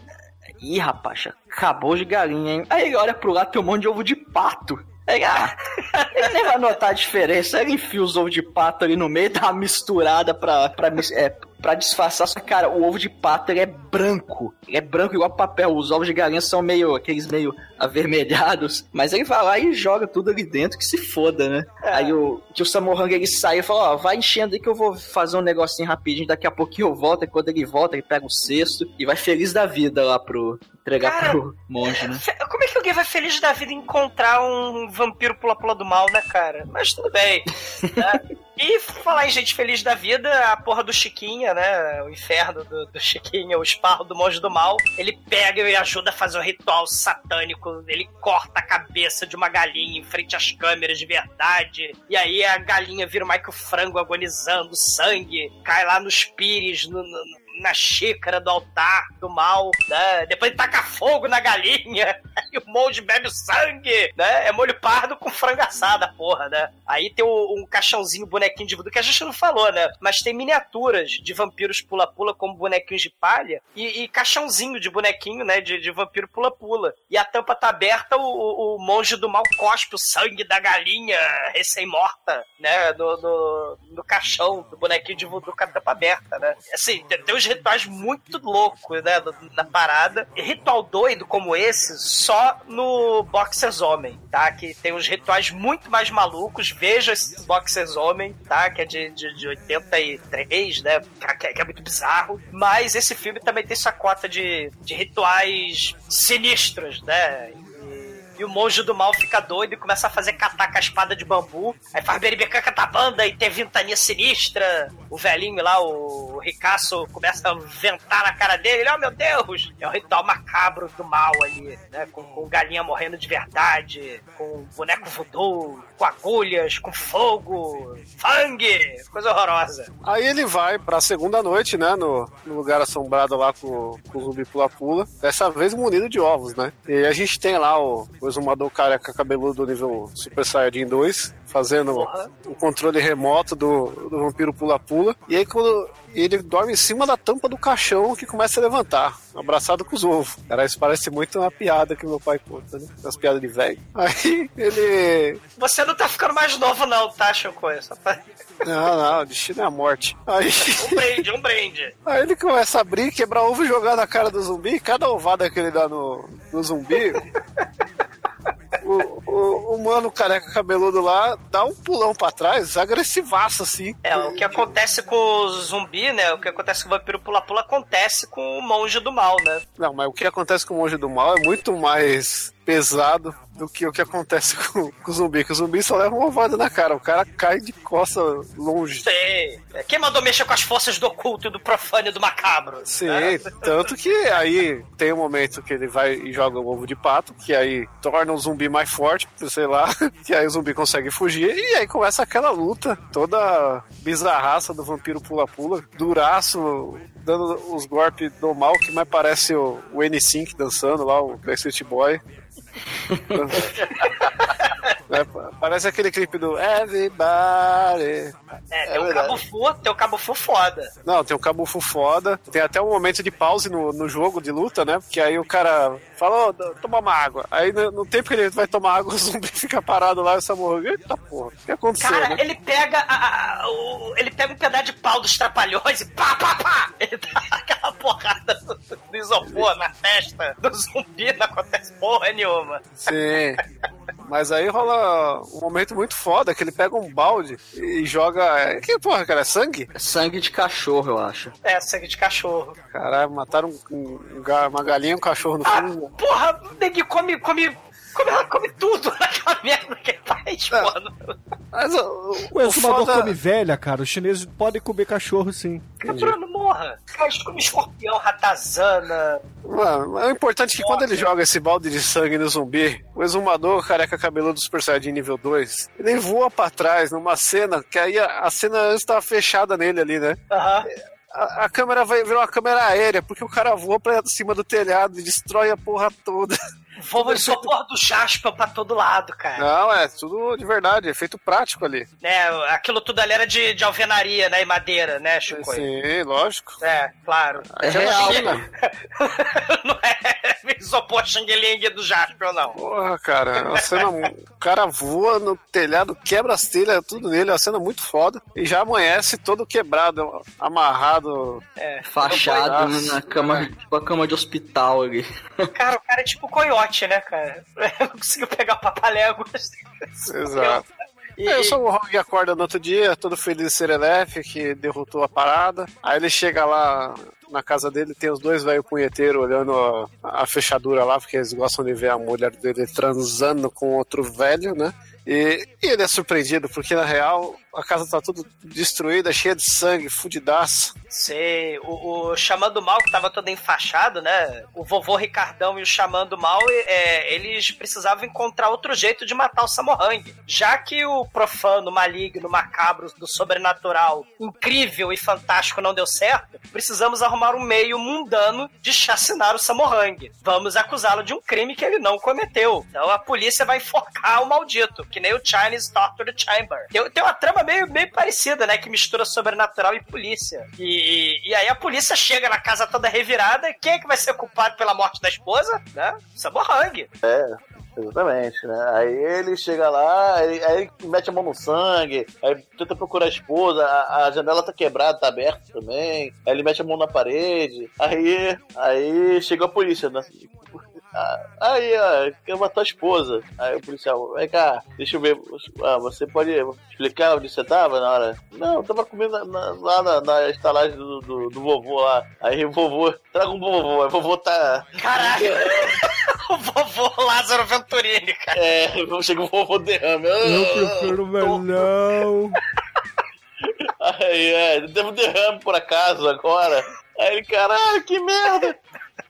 S5: Ih, rapaz, acabou de galinha, hein? Aí ele olha pro lado, tem um monte de ovo de pato. Aí, ah, ele nem vai notar a diferença. Ele enfia os ovos de pato ali no meio, dá uma misturada pra, pra, é, pra disfarçar. Só que, cara, o ovo de pato ele é branco. Ele é branco igual papel. Os ovos de galinha são meio, aqueles meio avermelhados. Mas ele vai lá e joga tudo ali dentro que se foda, né? Aí o, que o Samorang ele sai e fala: Ó, vai enchendo aí que eu vou fazer um negocinho rapidinho. Daqui a pouquinho eu volto. E quando ele volta, ele pega o cesto e vai feliz da vida lá pro. Entregar
S2: Cara,
S5: pro monge, né?
S2: Como é que alguém vai feliz da vida encontrar um vampiro pula-pula do mal, né, cara? Mas tudo bem. né? E falar em gente feliz da vida, a porra do Chiquinha, né? O inferno do, do Chiquinha, o esparro do monge do mal. Ele pega e ajuda a fazer um ritual satânico. Ele corta a cabeça de uma galinha em frente às câmeras de verdade. E aí a galinha vira o Michael Frango agonizando, sangue cai lá nos pires, no- no- na xícara do altar do mal, né? Depois ele taca fogo na galinha, e o monge bebe o sangue, né? É molho pardo com frango assada, porra, né? Aí tem o- um caixãozinho, bonequinho de voodoo, que a gente não falou, né? Mas tem miniaturas de vampiros pula-pula como bonequinhos de palha e, e caixãozinho de bonequinho, né? De, de vampiro pula-pula. E a tampa tá aberta, o, o- o monge do mal cospe o sangue da galinha recém-morta, né? No, no, no caixão do bonequinho de voodoo com a tampa aberta, né? Assim, tem, tem uns rituais muito loucos, né? Na parada. Ritual doido como esse, só no Boxers Homem, tá? Que tem uns rituais muito mais malucos. Veja esse Boxers Homem, tá? Que é de, de, de 83, né? Que, é- que é muito bizarro. Mas esse filme também tem sua cota de, de rituais sinistros, né? E o monge do mal fica doido e começa a fazer catar com a espada de bambu. Aí faz beribecanca da banda e tem ventania sinistra. O velhinho lá, o ricaço, começa a ventar na cara dele. Ele, oh meu Deus! É um ritual macabro do mal ali, né? Com, com galinha morrendo de verdade, com boneco voodoo, com agulhas, com fogo, sangue, coisa horrorosa.
S6: Aí ele vai pra segunda noite, né? No, no lugar assombrado lá com, com o zumbi pula-pula. Dessa vez munido de ovos, né? E a gente tem lá o, o exumador careca cabeludo do nível Super Saiyajin 2, fazendo
S2: Porra.
S6: o controle remoto do, do vampiro pula-pula. E aí quando ele dorme em cima da tampa do caixão que começa a levantar, abraçado com os ovos. Cara, isso parece muito uma piada que meu pai conta, né? As piadas de velho. Aí ele.
S2: Você não tá ficando mais novo, não, tá? Só pra...
S6: Não, não, o destino é a morte. Aí.
S2: Um brinde, um brinde.
S6: Aí ele começa a abrir, quebrar ovo e jogar na cara do zumbi. Cada ovada que ele dá no, no zumbi, o, o, o mano careca cabeludo lá dá um pulão pra trás, agressivaço assim.
S2: É, o que acontece com o zumbi, né? O que acontece com o vampiro pula-pula acontece com o monge do mal, né?
S6: Não, mas o que acontece com o monge do mal é muito mais pesado do que o que acontece com, com o zumbi. Que o zumbi só leva uma ovada na cara, o cara cai de costa longe.
S2: Sei. É, Quem mandou mexer com as forças do oculto e do profano e do macabro?
S6: Sim,
S2: né?
S6: tanto que aí tem um momento que ele vai e joga o ovo de pato, que aí torna o zumbi mais forte, sei lá, que aí o zumbi consegue fugir, e aí começa aquela luta toda bizarraça do vampiro pula-pula, duraço, dando os golpes do mal, que mais parece o, o N5 dançando lá, o Backstreet Boy. É, parece aquele clipe do Everybody.
S2: É, tem o Cabo Fu, tem o Cabo Fu foda.
S6: Não, tem um cabufu foda. Tem até um momento de pause no, no jogo de luta, né? Porque aí o cara fala, ô, toma uma água. Aí no, no tempo que ele vai tomar água, o zumbi fica parado lá e o Samurai, eita porra, o que aconteceu,
S2: Cara,
S6: né?
S2: ele pega a- a- o- ele pega um pedaço de pau dos trapalhões e pá, pá, pá! Ele dá aquela porrada do, do isopor na testa do zumbi, não acontece porra nenhuma.
S6: Sim. Mas aí rola um momento muito foda, que ele pega um balde e joga... é, Que porra, cara, é sangue?
S5: É sangue de cachorro, eu acho.
S2: É, sangue de cachorro.
S6: Caralho, mataram um- um uma galinha e um cachorro no
S2: Ah,
S6: fundo.
S2: porra, o Negui come, come, come, come tudo naquela merda que faz, mano.
S6: Mas o,
S3: O exumador
S6: foda-
S3: come velha, cara. Os chineses podem comer cachorro, sim.
S2: Criatura não morra. Cara, eles comem escorpião, ratazana.
S6: Mano, é importante que quando ele joga esse balde de sangue no zumbi, o exumador careca cabeludo do Super Saiyajin nível 2, ele voa pra trás numa cena que aí a, a cena antes tava fechada nele ali, né?
S2: Aham.
S6: A, a câmera vai virar uma câmera aérea, porque o cara voa pra cima do telhado e destrói a porra toda.
S2: Voa isopor do Jasper pra todo lado, cara.
S6: Não, é tudo de verdade, é feito prático ali.
S2: né, aquilo tudo ali era de, de alvenaria, né, e madeira, né, Chico?
S6: Sim, lógico.
S2: É, claro.
S5: É real, né?
S2: não é isopor Xang-Ling do Jasper, não.
S6: Porra, cara, é uma cena. o cara voa no telhado, quebra as telhas, tudo nele, é uma cena muito foda. E já amanhece todo quebrado, amarrado.
S2: É.
S5: Fachado
S6: Nossa.
S5: na cama, tipo a cama de hospital ali.
S2: Cara, o cara é tipo coiote, né, cara? Não conseguiu pegar o papaléguas.
S6: Exato.
S2: E,
S6: Aí o Samuhog acorda no outro dia, todo feliz de Serelefe, que derrotou a parada. Aí ele chega lá na casa dele, tem os dois velhos punheteiros olhando a, a fechadura lá, porque eles gostam de ver a mulher dele transando com outro velho, né? E, e ele é surpreendido, porque na real a casa tá tudo destruída, cheia de sangue, fudidaço.
S2: Sei, o, o Mal, que tava todo enfaixado, né? O vovô Ricardão e o Xamã do Mal, é, eles precisavam encontrar outro jeito de matar o Samorang. Já que o profano, maligno, macabro, do sobrenatural, incrível e fantástico não deu certo, precisamos arrumar um meio mundano de chacinar o Samorang. Vamos acusá-lo de um crime que ele não cometeu. Então a polícia vai enforcar o maldito, que nem o Chinese Torture Chamber. Tem, tem uma trama meio, meio parecida, né? Que mistura sobrenatural e polícia. E, e aí a polícia chega na casa toda revirada. Quem é que vai ser culpado pela morte da esposa? Né? Samorang.
S4: Exatamente, né? Aí ele chega lá, aí, aí ele mete a mão no sangue, aí tenta procurar a esposa, a, a janela tá quebrada, tá aberta também, aí ele mete a mão na parede, aí, aí chega a polícia, né? Aí, ó, quer matar a esposa. Aí o policial, vem cá, deixa eu ver. Ah, você pode explicar onde você tava na hora? Não, eu tava comendo na- na- lá na, na estalagem do, do, do vovô lá. Aí o vovô, traga um vovô. Aí o vovô tá.
S2: Caralho! o vovô Lázaro Venturini, cara.
S4: É, chega o vovô derrame.
S3: Eu prefiro melão.
S4: Aí, é, teve um derrame por acaso agora. Aí ele, caralho, que merda!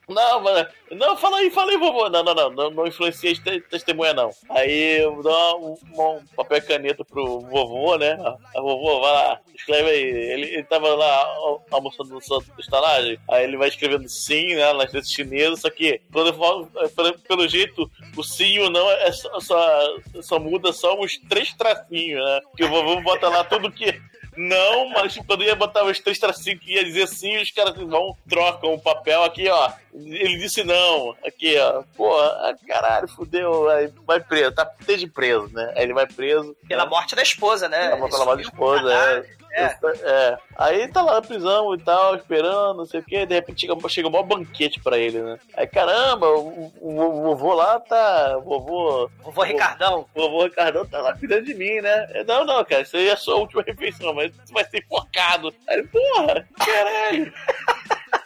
S4: Não, mano, não, fala aí, fala aí, vovô. Não, não, não, não, não influencia as te- testemunha, não. Aí eu dou um, um papel e caneta pro vovô, né? A vovô, vai lá, escreve aí. Ele, ele tava lá al- almoçando no da estalagem, aí ele vai escrevendo sim, né? Nas letras chinesas, só que, quando eu falo, é, pelo, jeito, o sim e o não é só, só, só muda só uns três tracinhos, né? Que o vovô bota lá tudo que. Não, mas quando ia botar os três tracinhos que ia dizer sim, os caras vão, trocam o papel aqui, ó. Ele disse não. Aqui, ó. Pô, ah, caralho, fudeu. Aí vai preso, tá desde preso, né? Aí ele vai preso.
S2: Pela
S4: né?
S2: morte da esposa, né?
S4: Pela, pela morte da esposa, é.
S2: É.
S4: É. Aí tá lá na prisão e tal, esperando, não sei o que, de repente chega, chega um maior banquete pra ele, né? Aí caramba, o, o- o vovô lá tá. Vovô.
S2: Vovô Ricardão.
S4: Vovô Ricardão tá lá cuidando de mim, né? Eu, Não, não, cara, isso aí é a sua última refeição, mas você vai ser enforcado. Aí, ele, porra, caralho.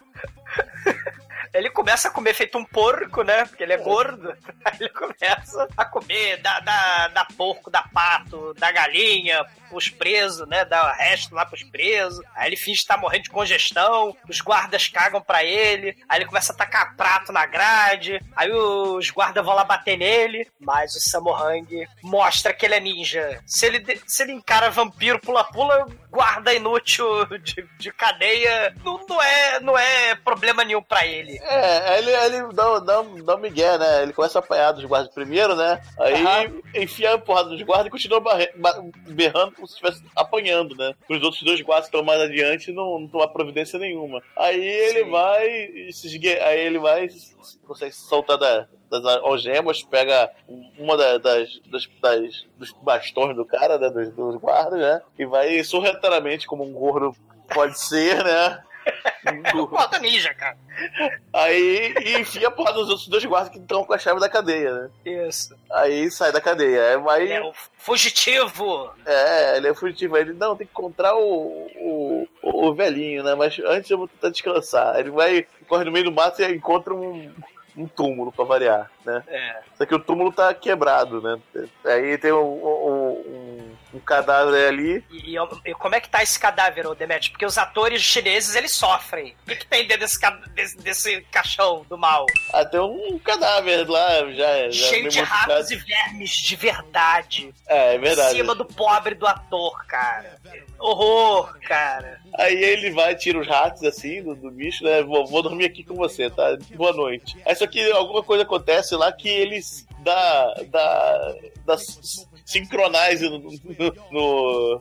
S2: Ele começa a comer feito um porco, né? Porque ele é gordo. Aí ele começa a comer, dá, dá, dá porco, dá pato, dá galinha pros presos, né? Dá resto lá pros presos. Aí ele finge estar morrendo de congestão. Os guardas cagam pra ele. Aí ele começa a tacar prato na grade. Aí os guardas vão lá bater nele. Mas o Samorang mostra que ele é ninja. Se ele, se ele encara vampiro pula-pula, guarda inútil de, de cadeia não, não, é, não é problema nenhum pra ele.
S4: É, ele, ele dá, dá, dá um migué, né? Ele começa a apanhar dos guardas primeiro, né? Aí enfia a porrada dos guardas e continua barre- ba- berrando como se estivesse apanhando, né? Os outros dois guardas que estão mais adiante não, não tomar providência nenhuma. Aí ele vai e se aí ele vai se- consegue se soltar da, das algemas, pega uma da- das, das, das- dos bastões do cara, né? Dos, dos guardas, né? E vai sorrateiramente, como um gordo pode ser, né?
S2: Porta ninja, cara.
S4: Aí e enfia a porra dos outros dois guardas que estão com a chave da cadeia, né?
S2: Isso.
S4: Aí sai da cadeia. Vai.
S2: Ele é o fugitivo.
S4: É, ele é fugitivo. Aí Ele não, tem que encontrar o, o, o velhinho, né? Mas antes eu vou tentar descansar. Ele vai, corre no meio do mato e encontra um, um túmulo pra variar, né?
S2: É.
S4: Só que o túmulo tá quebrado, né? Aí tem um, um, um- um cadáver ali.
S2: E, e- e como é que tá esse cadáver, ô Demet? Porque os atores chineses, eles sofrem. O que, que tem dentro desse, desse, desse caixão do mal?
S4: Até um cadáver lá já. já
S2: Cheio de ratos e vermes de verdade.
S4: É, é
S2: Em
S4: verdade.
S2: cima do pobre do ator, cara. Horror, cara.
S4: Aí ele vai, tira os ratos assim do, do bicho, né? Vou, vou dormir aqui com você, tá? Boa noite. Aí só que alguma coisa acontece lá que eles dá. dá. dá sincronize no, no,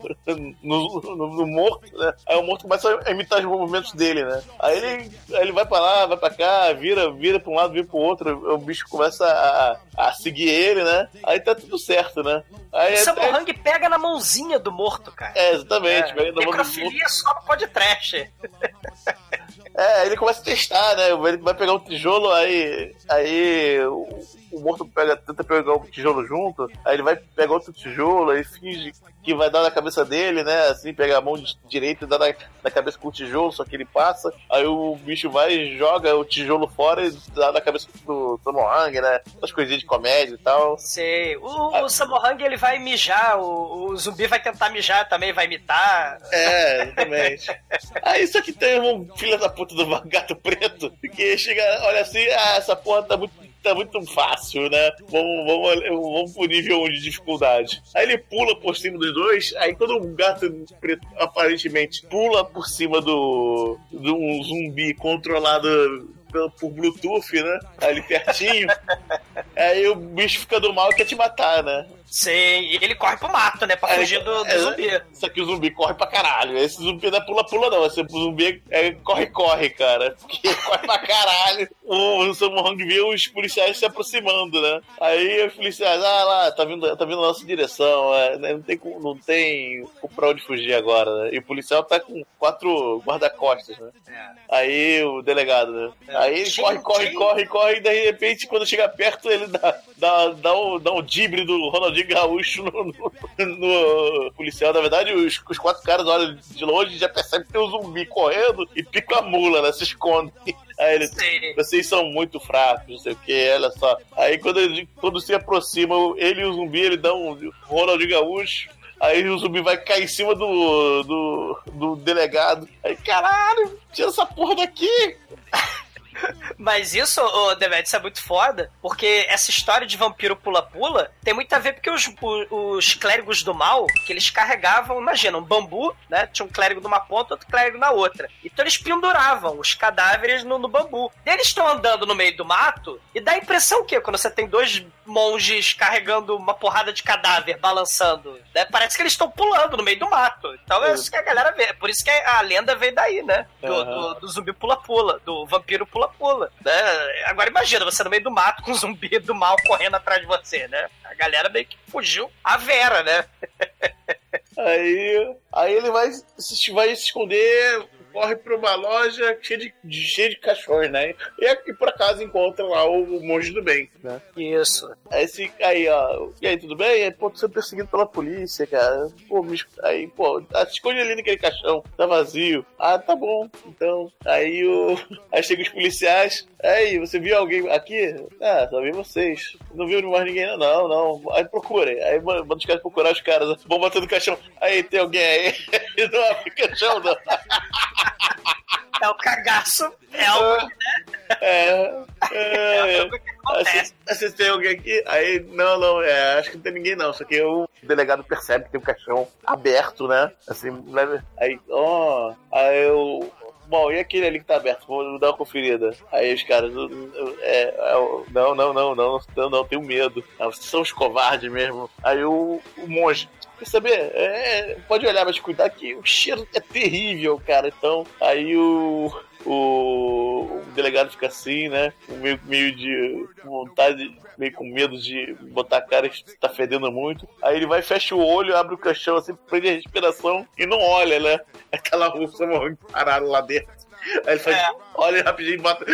S4: no, no- no morto, né? Aí o morto começa a imitar os movimentos dele, né? Aí ele, ele vai pra lá, vai pra cá, vira, vira pra um lado, vira pro outro, o bicho começa a, a seguir ele, né? Aí tá tudo certo, né? Aí
S2: O
S4: é-
S2: Samurang pega na mãozinha do morto, cara.
S4: é, exatamente.
S2: É, necrofilia só pode trash.
S4: É, ele começa a testar, né? Ele vai pegar um tijolo, aí. Aí o, morto pega, tenta pegar o tijolo junto, aí ele vai pegar outro tijolo, aí finge que vai dar na cabeça dele, né? Assim, pega a mão direita e dá na, na cabeça com o tijolo, só que ele passa, aí o bicho vai e joga o tijolo fora e dá na cabeça do Samohang, né? As coisinhas de comédia e tal.
S2: Sei. O, o Samurang, ele vai mijar, o, o zumbi vai tentar mijar também, vai imitar.
S4: É, exatamente. Aí só que tem um filho da puta do gato preto que chega, olha assim, ah, essa porra tá muito, tá muito fácil, né? Vamos, vamos, vamos pro nível 1 de dificuldade. Aí ele pula por cima dos dois, aí quando o gato preto aparentemente pula por cima do, de um zumbi controlado por Bluetooth, né? Ali pertinho. aí o bicho fica do mal e quer te matar, né?
S2: Sei. E ele corre pro mato, né? Pra
S4: É,
S2: fugir do, do
S4: é,
S2: zumbi.
S4: Só que o zumbi corre pra caralho. Esse zumbi não é pula-pula, não. Esse zumbi é corre-corre, cara. Porque corre pra caralho. O Samuhang vê os policiais se aproximando, né? Aí os policiais, ah lá, tá vindo, tá vindo na nossa direção. é, né, não tem, não tem pra onde fugir agora, né? E o policial tá com quatro guarda-costas, né? Aí o delegado, né? Aí ele corre, corre, corre, corre, e de repente, quando chega perto, ele dá, dá, dá, um, dá um dibre do Ronaldinho Gaúcho no, no- no policial. Na verdade, os, os quatro caras olham de longe e já percebem que tem um zumbi correndo e pica a mula, né? Se esconde. Aí ele,
S2: Sei.
S4: vocês são muito fracos, não sei o que, olha só. Aí quando, ele- quando se aproxima, ele e o zumbi, ele dá um Ronaldinho Gaúcho. Aí o zumbi vai cair em cima do, do, do delegado. Aí, caralho, tira essa porra daqui!
S2: Mas isso, ô Demet, é muito foda, porque essa história de vampiro pula-pula tem muito a ver porque os, os clérigos do mal, que eles carregavam, imagina, um bambu, né? Tinha um clérigo numa ponta, outro clérigo na outra. Então eles penduravam os cadáveres no, no bambu. E eles estão andando no meio do mato, e dá a impressão que quando você tem dois monges carregando uma porrada de cadáver, balançando, né? Parece que eles estão pulando no meio do mato. Então é isso que a galera vê. Por isso que a lenda veio daí, né? Do,
S4: Aham.
S2: do- do zumbi pula-pula, do vampiro pula-pula, né? Agora imagina, você no meio do mato com um zumbi do mal correndo atrás de você, né? A galera meio que fugiu a Vera, né?
S4: Aí, aí ele vai se, vai se esconder, corre pra uma loja cheia de, de- cheia de cachorros, né? E, e por acaso encontra lá o monge do bem, né?
S2: Isso.
S4: Aí, esse, aí, ó, e aí, tudo bem? Aí, pô, tô sendo perseguido pela polícia, cara. Pô, me, aí, pô, esconde ali naquele caixão, tá vazio. Ah, tá bom, então. Aí o. Aí chegam os policiais. Aí, você viu alguém aqui? Ah, só vi vocês. Não viu mais ninguém, ainda, não, não. Aí procurem. Aí manda os caras procurar os caras. Vão batendo no caixão. Aí, tem alguém aí? não abre o caixão, não.
S2: É o cagaço, é algo, né?
S4: É. é,
S2: O que que acontece?
S4: Vocês tem alguém aqui? Aí, não, não, é, acho que não tem ninguém não. Só que o delegado percebe que tem um caixão aberto, né? Assim, aí, ó. aí eu. Bom, e aquele ali que tá aberto? Vou dar uma conferida. Aí os caras. É, é, não, não, não, não, não, não, tenho medo. Vocês são os covardes mesmo. Aí o, o monge. Quer saber? É, pode olhar, mas cuidar que o cheiro é terrível, cara. Então, aí o. O, o delegado fica assim, né? Meio, meio de vontade, meio com medo de botar a cara que tá fedendo muito. Aí ele vai, fecha o olho, abre o caixão, assim, prende a respiração e não olha, né? Aquela russa morrendo parada lá dentro. Aí ele faz,
S2: É.
S4: olha rapidinho e bota.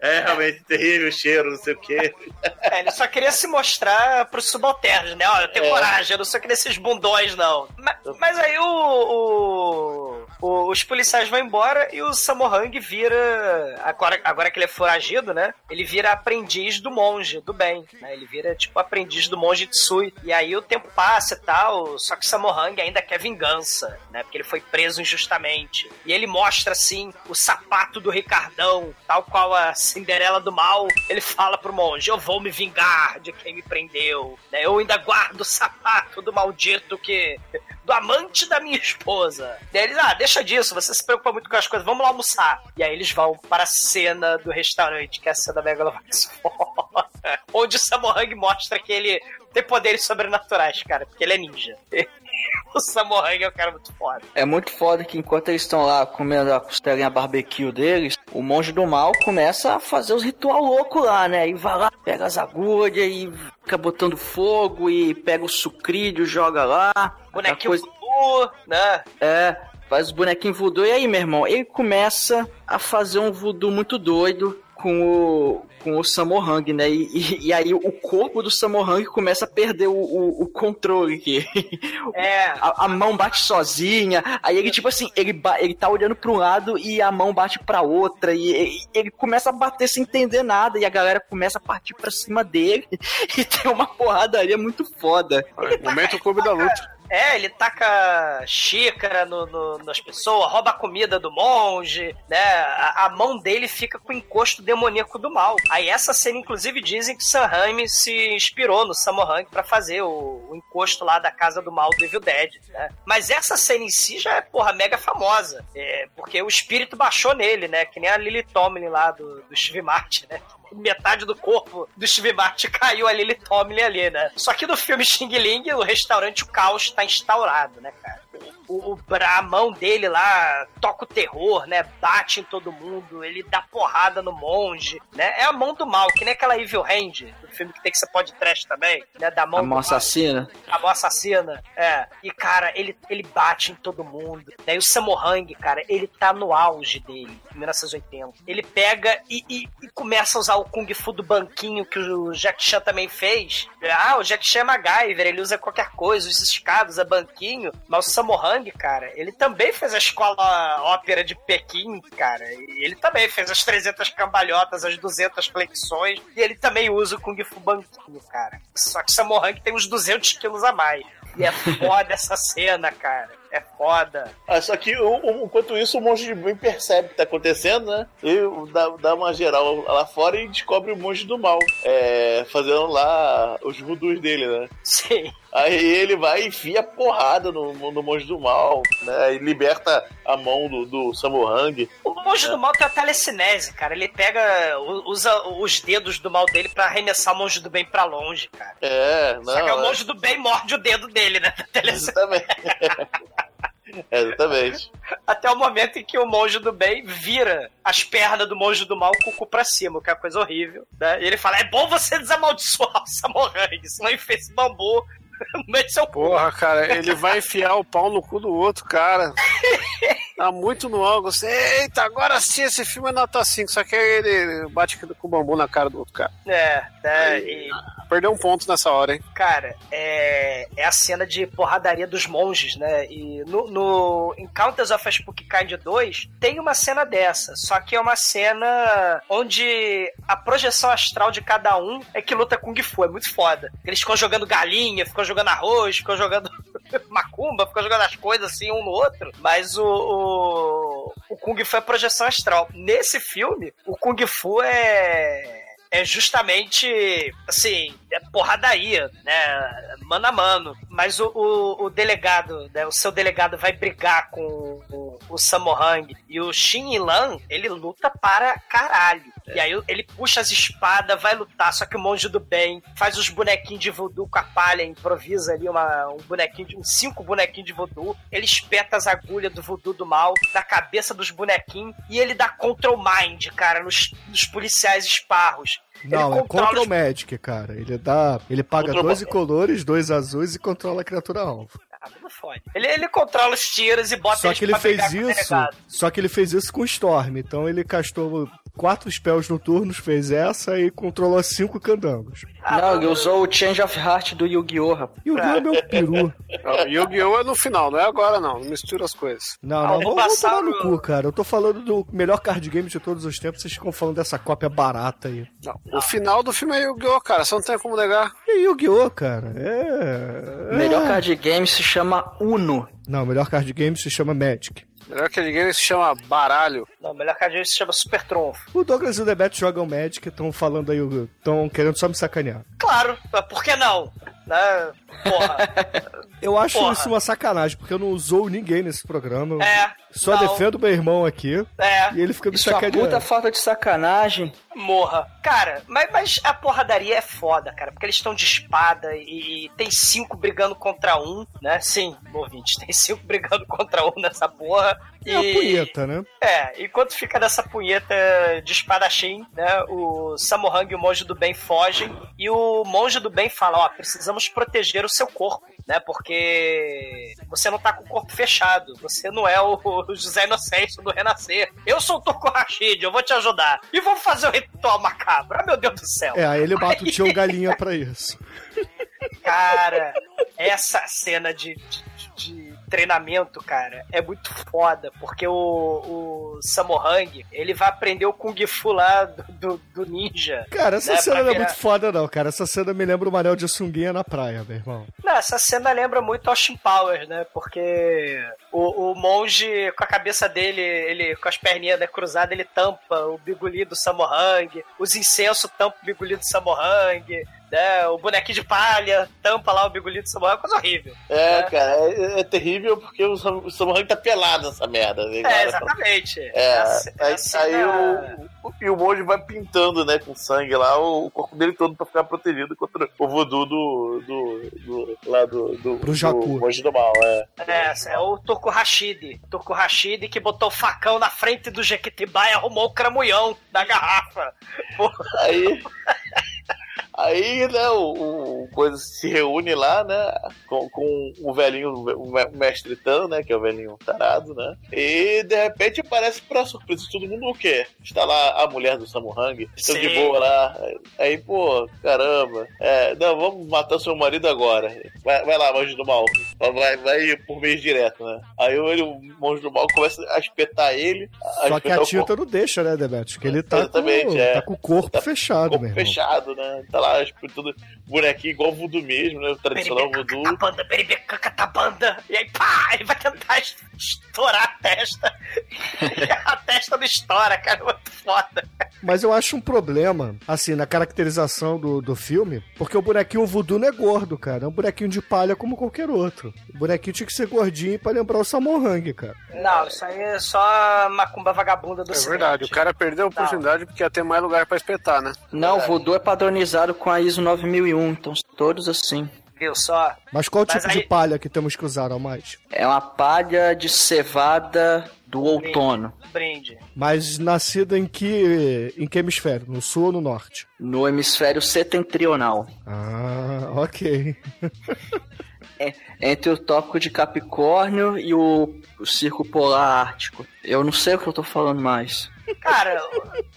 S4: É realmente terrível o cheiro, não sei o quê.
S2: É, ele só queria se mostrar pros subalternos, né? Ó, eu tenho
S4: É.
S2: coragem, eu não sou que nesses bundões, não. Ma- Mas, aí o, o- o- os policiais vão embora e o Samohang vira. Agora, agora que ele é foragido, né? Ele vira aprendiz do monge, do bem. Né? Ele vira tipo aprendiz do monge Tsui. E aí o tempo passa e tal, só que o Samohang ainda quer vingança, né? Porque ele foi preso injustamente. E ele mostra assim o sapato do Ricardão, tal qual a Cinderela do Mal. Ele fala pro monge: Eu vou me vingar de quem me prendeu. né? Eu ainda guardo o sapato do maldito que. Do amante da minha esposa. E aí eles, ah, deixa disso, você se preocupa muito com as coisas, vamos lá almoçar. E aí eles vão para a cena do restaurante, que é a cena megalovax. Onde o Samohang mostra que ele tem poderes sobrenaturais, cara, porque ele é ninja. o Samohang é um cara muito foda.
S5: É muito foda que enquanto eles estão lá comendo a costelinha barbecue deles, o monge do mal começa a fazer os ritual louco lá, né? E vai lá, pega as agulhas e fica botando fogo e pega o sucrídeo, joga lá.
S2: Bonequinho
S5: Aquela
S2: voodoo, né?
S5: É, faz os bonequinhos voodoo. E aí, meu irmão, ele começa a fazer um voodoo muito doido com o, com o Samohang, né? E, e, e aí o corpo do Samohang começa a perder o, o, o controle. Que
S2: É.
S5: a, a mão bate sozinha. Aí ele, tipo assim, ele, ele tá olhando pra um lado e a mão bate pra outra. E ele, ele começa a bater sem entender nada. E a galera começa a partir pra cima dele. E tem uma porradaria muito foda.
S6: Momento clube da luta.
S2: É, ele taca xícara no, no- nas pessoas, rouba a comida do monge, né? A, a mão dele fica com o encosto demoníaco do mal. Aí essa cena, inclusive, dizem que Sam Raimi se inspirou no Samohang pra fazer o, o encosto lá da casa do mal do Evil Dead, né? Mas essa cena em si já é, porra, mega famosa. É, porque o espírito baixou nele, né? Que nem a Lily Tomlin lá do, do Steve Martin, né? Metade do corpo do Steve Martin caiu a Lily Tomlin ali, né? Só que no filme Xing Ling, o restaurante, o caos tá instaurado, né, cara? O, a mão dele lá toca o terror, né? Bate em todo mundo, ele dá porrada no monge, né? É a mão do mal, que nem aquela Evil Hand, do filme que tem que ser pode trash também, né? Da mão
S5: A mão
S2: mal.
S5: assassina.
S2: A mão assassina. É. E, cara, ele, ele bate em todo mundo. Daí o Samohang, cara, ele tá no auge dele, em 1980. Ele pega e, e- e começa a usar o Kung Fu do banquinho que o Jack Chan também fez. Ah, o Jack Chan é MacGyver, ele usa qualquer coisa, usa escadas, é banquinho. Mas o Samohang, cara, ele também fez a escola ópera de Pequim, cara. Ele também fez as 300 cambalhotas, as 200 flexões. E ele também usa o Kung Fu banquinho, cara. Só que Samohang tem uns 200 quilos a mais. E é foda essa cena, cara. É foda.
S4: Ah, só que o- enquanto isso o monge de bem percebe o que tá acontecendo, né? E dá, dá uma geral lá fora e descobre o monge do mal. É, fazendo lá os voodoos dele, né?
S2: Sim.
S4: Aí ele vai e enfia porrada no, no monge do mal, né? E liberta a mão do, do.
S2: O monge do mal tem a telecinese, cara. Ele pega, usa os dedos do mal dele pra arremessar o monge do bem pra longe, cara.
S4: É, não.
S2: Só que é o
S4: é-
S2: monge do bem morde o dedo dele, né?
S4: Exatamente. É, exatamente.
S2: Até o momento em que o monge do bem vira as pernas do monge do mal com o cu pra cima, que é uma coisa horrível. Né? E ele fala: é bom você desamaldiçoar o Samohang, senão ele fez esse bambu no meio do seu cu.
S6: Porra, cara, ele vai enfiar o pau no cu do outro, cara. Tá muito no ângulo. Você, Eita, agora sim esse filme é nota 5. Só que aí ele bate com o bambu na cara do outro cara.
S2: É, né? E,
S6: Perdeu um ponto nessa hora, hein?
S2: cara, é, é a cena de porradaria dos monges, né? E no, no Encounters of a Spooky Kind 2 tem uma cena dessa, só que é uma cena onde a projeção astral de cada um é que luta Kung Fu, é muito foda. Eles ficam jogando galinha, ficam jogando arroz, ficam jogando macumba, ficou jogando as coisas assim um no outro, mas o, o, o Kung Fu é projeção astral. Nesse filme, o Kung Fu é é justamente, assim, é porradaria, né? Mano a mano. Mas o, o, o delegado, né? O seu delegado vai brigar com o, o Samohang e o Shin Lan, ele luta para caralho. E aí ele puxa as espadas, vai lutar, só que o monge do bem faz os bonequinhos de voodoo com a palha, improvisa ali uma, um bonequinho, de, cinco bonequinhos de voodoo. Ele espeta as agulhas do voodoo do mal na cabeça dos bonequinhos e ele dá control mind, cara, nos, nos policiais esparros.
S3: Não, é contra o Magic, cara. Ele dá. Ele paga
S2: Contra o-
S3: 12 colores, dois azuis e controla a criatura alvo.
S2: Ah, não fode. Ele, ele controla os tiros e bota
S3: Só que ele fez
S2: o
S3: isso. Só que ele fez isso com Storm. Então ele castou quatro spells no turno, fez essa e controlou cinco candangos.
S5: Não, ele usou o Change of Heart do Yu-Gi-Oh! rapaz.
S3: E o Yu é meu peru.
S6: Yu-Gi-Oh! é no final, não é agora não. Não mistura as coisas.
S3: Não,
S2: Ah,
S3: não, vamos,
S2: passado-
S3: no cu, cara. Eu tô falando do melhor card game de todos os tempos, vocês ficam falando dessa cópia barata aí.
S6: Não, o final do filme é Yu-Gi-Oh! cara, você não tem como negar.
S3: E Yu-Gi-Oh, cara? É.
S5: O melhor
S3: é.
S5: card game se chama Uno.
S3: Não, o melhor card game se chama Magic.
S6: Melhor que game se chama Baralho.
S2: Não, melhor card game se chama Super Trunfo.
S3: O Douglas e o Debete jogam Magic, estão falando aí, estão querendo só me sacanear.
S2: Claro, por que não? Né? Porra.
S3: Eu acho
S2: Porra.
S3: isso uma sacanagem, porque eu não usou ninguém nesse programa.
S2: É.
S3: Só
S2: não,
S3: defendo meu irmão aqui
S2: É.
S3: e ele fica me
S5: Isso é uma
S3: sacaneando.
S5: puta falta de sacanagem.
S2: Morra. Cara, mas, mas a porradaria é foda, cara, porque eles estão de espada e, tem cinco brigando contra um, né? Sim, ouvinte, tem cinco brigando contra um nessa porra.
S3: É a
S2: e-
S3: punheta, né?
S2: É, enquanto fica nessa punheta de espadachim, né? O Samohang e o monge do bem fogem e o monge do bem fala: Ó, precisamos proteger o seu corpo, né? Porque você não tá com o corpo fechado, você não é o José Inocêncio do Renascer. Eu sou o Toko Rashid, eu vou te ajudar. E vamos fazer o ritual macabro. Ah, meu Deus do céu.
S3: É, aí ele bate o tio Galinha pra isso.
S2: Cara, essa cena de, de- de treinamento, cara, é muito foda, porque o, o Samohang, ele vai aprender o Kung Fu lá do, do- do ninja.
S3: Cara, essa
S2: né,
S3: cena não é
S2: virar-
S3: muito foda, não, cara. Essa cena me lembra o Manel de sunguinha na praia, meu irmão.
S2: Não, essa cena lembra muito Austin Powers, né? Porque o, o monge, com a cabeça dele, ele com as perninhas né, cruzadas, ele tampa o biguli do Samohang, os incensos tampam o biguli do Samohang, né? O bonequinho de palha tampa lá o biguli do Samohang, coisa horrível.
S4: É,
S2: É.
S4: cara, é, é terrível porque o, Sam- o Samurai tá pelado nessa merda. né,
S2: É, exatamente.
S4: É,
S2: A ce- a
S4: aí,
S2: cena-
S4: aí o, o, e o monge vai pintando, né, com sangue lá, o, o corpo dele todo pra ficar protegido contra o voodoo do. do, do lá do. do
S3: Pro Jacu.
S4: do monge do mal, é.
S2: É, é o Turco Rashid. Turco Rashid que botou o facão na frente do Jequitibá e arrumou o cramulhão da garrafa. Porra,
S4: Aí. Aí, né, o, o coisa se reúne lá, né, com, com o velhinho, o me- o mestre Tan, né, que é o velhinho tarado, né, e de repente aparece pra surpresa de todo mundo o quê? Está lá a mulher do Samuhang, estão de boa lá, aí, pô, caramba, é, não, vamos matar seu marido agora, vai, vai lá, monge do mal, vai, vai por meio direto, né, aí ele, o monge do mal começa a espetar ele, a
S3: Só que
S4: espetar
S3: a
S4: o
S3: tinta
S4: corpo-
S3: não deixa, né, Debete? Que ele tá, com,
S4: Exatamente, é.
S3: tá com o corpo
S4: Tá
S3: fechado,
S4: corpo
S3: meu irmão.
S4: fechado, né? Tá lá, tipo, tudo bonequinho igual voodoo mesmo, né? O tradicional voodoo.
S2: E aí, pá, ele vai tentar es- estourar a testa. A testa não estoura, cara. é Muito foda.
S3: Mas eu acho um problema, assim, na caracterização do, do filme, porque o bonequinho voodoo não é gordo, cara. É um bonequinho de palha como qualquer outro. O bonequinho tinha que ser gordinho pra lembrar o Samohang, cara.
S2: Não, isso aí é só macumba vagabunda do
S6: É verdade, o cara perdeu a oportunidade porque ia ter mais lugar pra espetar, né?
S5: Não, o voodoo é padronizado com a ISO 9001, então todos assim.
S2: Viu só?
S3: Mas qual
S2: Mas
S3: tipo
S2: aí-
S3: de palha que temos que usar ao mais?
S5: É uma palha de cevada do outono,
S2: Brinde.
S3: Mas nascida em que, em que hemisfério? No sul ou no norte?
S5: no hemisfério setentrional.
S3: Ah, ok.
S5: Entre o tópico de Capricórnio e o, o Círculo Polar Ártico. Eu não sei o que eu tô falando mais.
S2: Cara,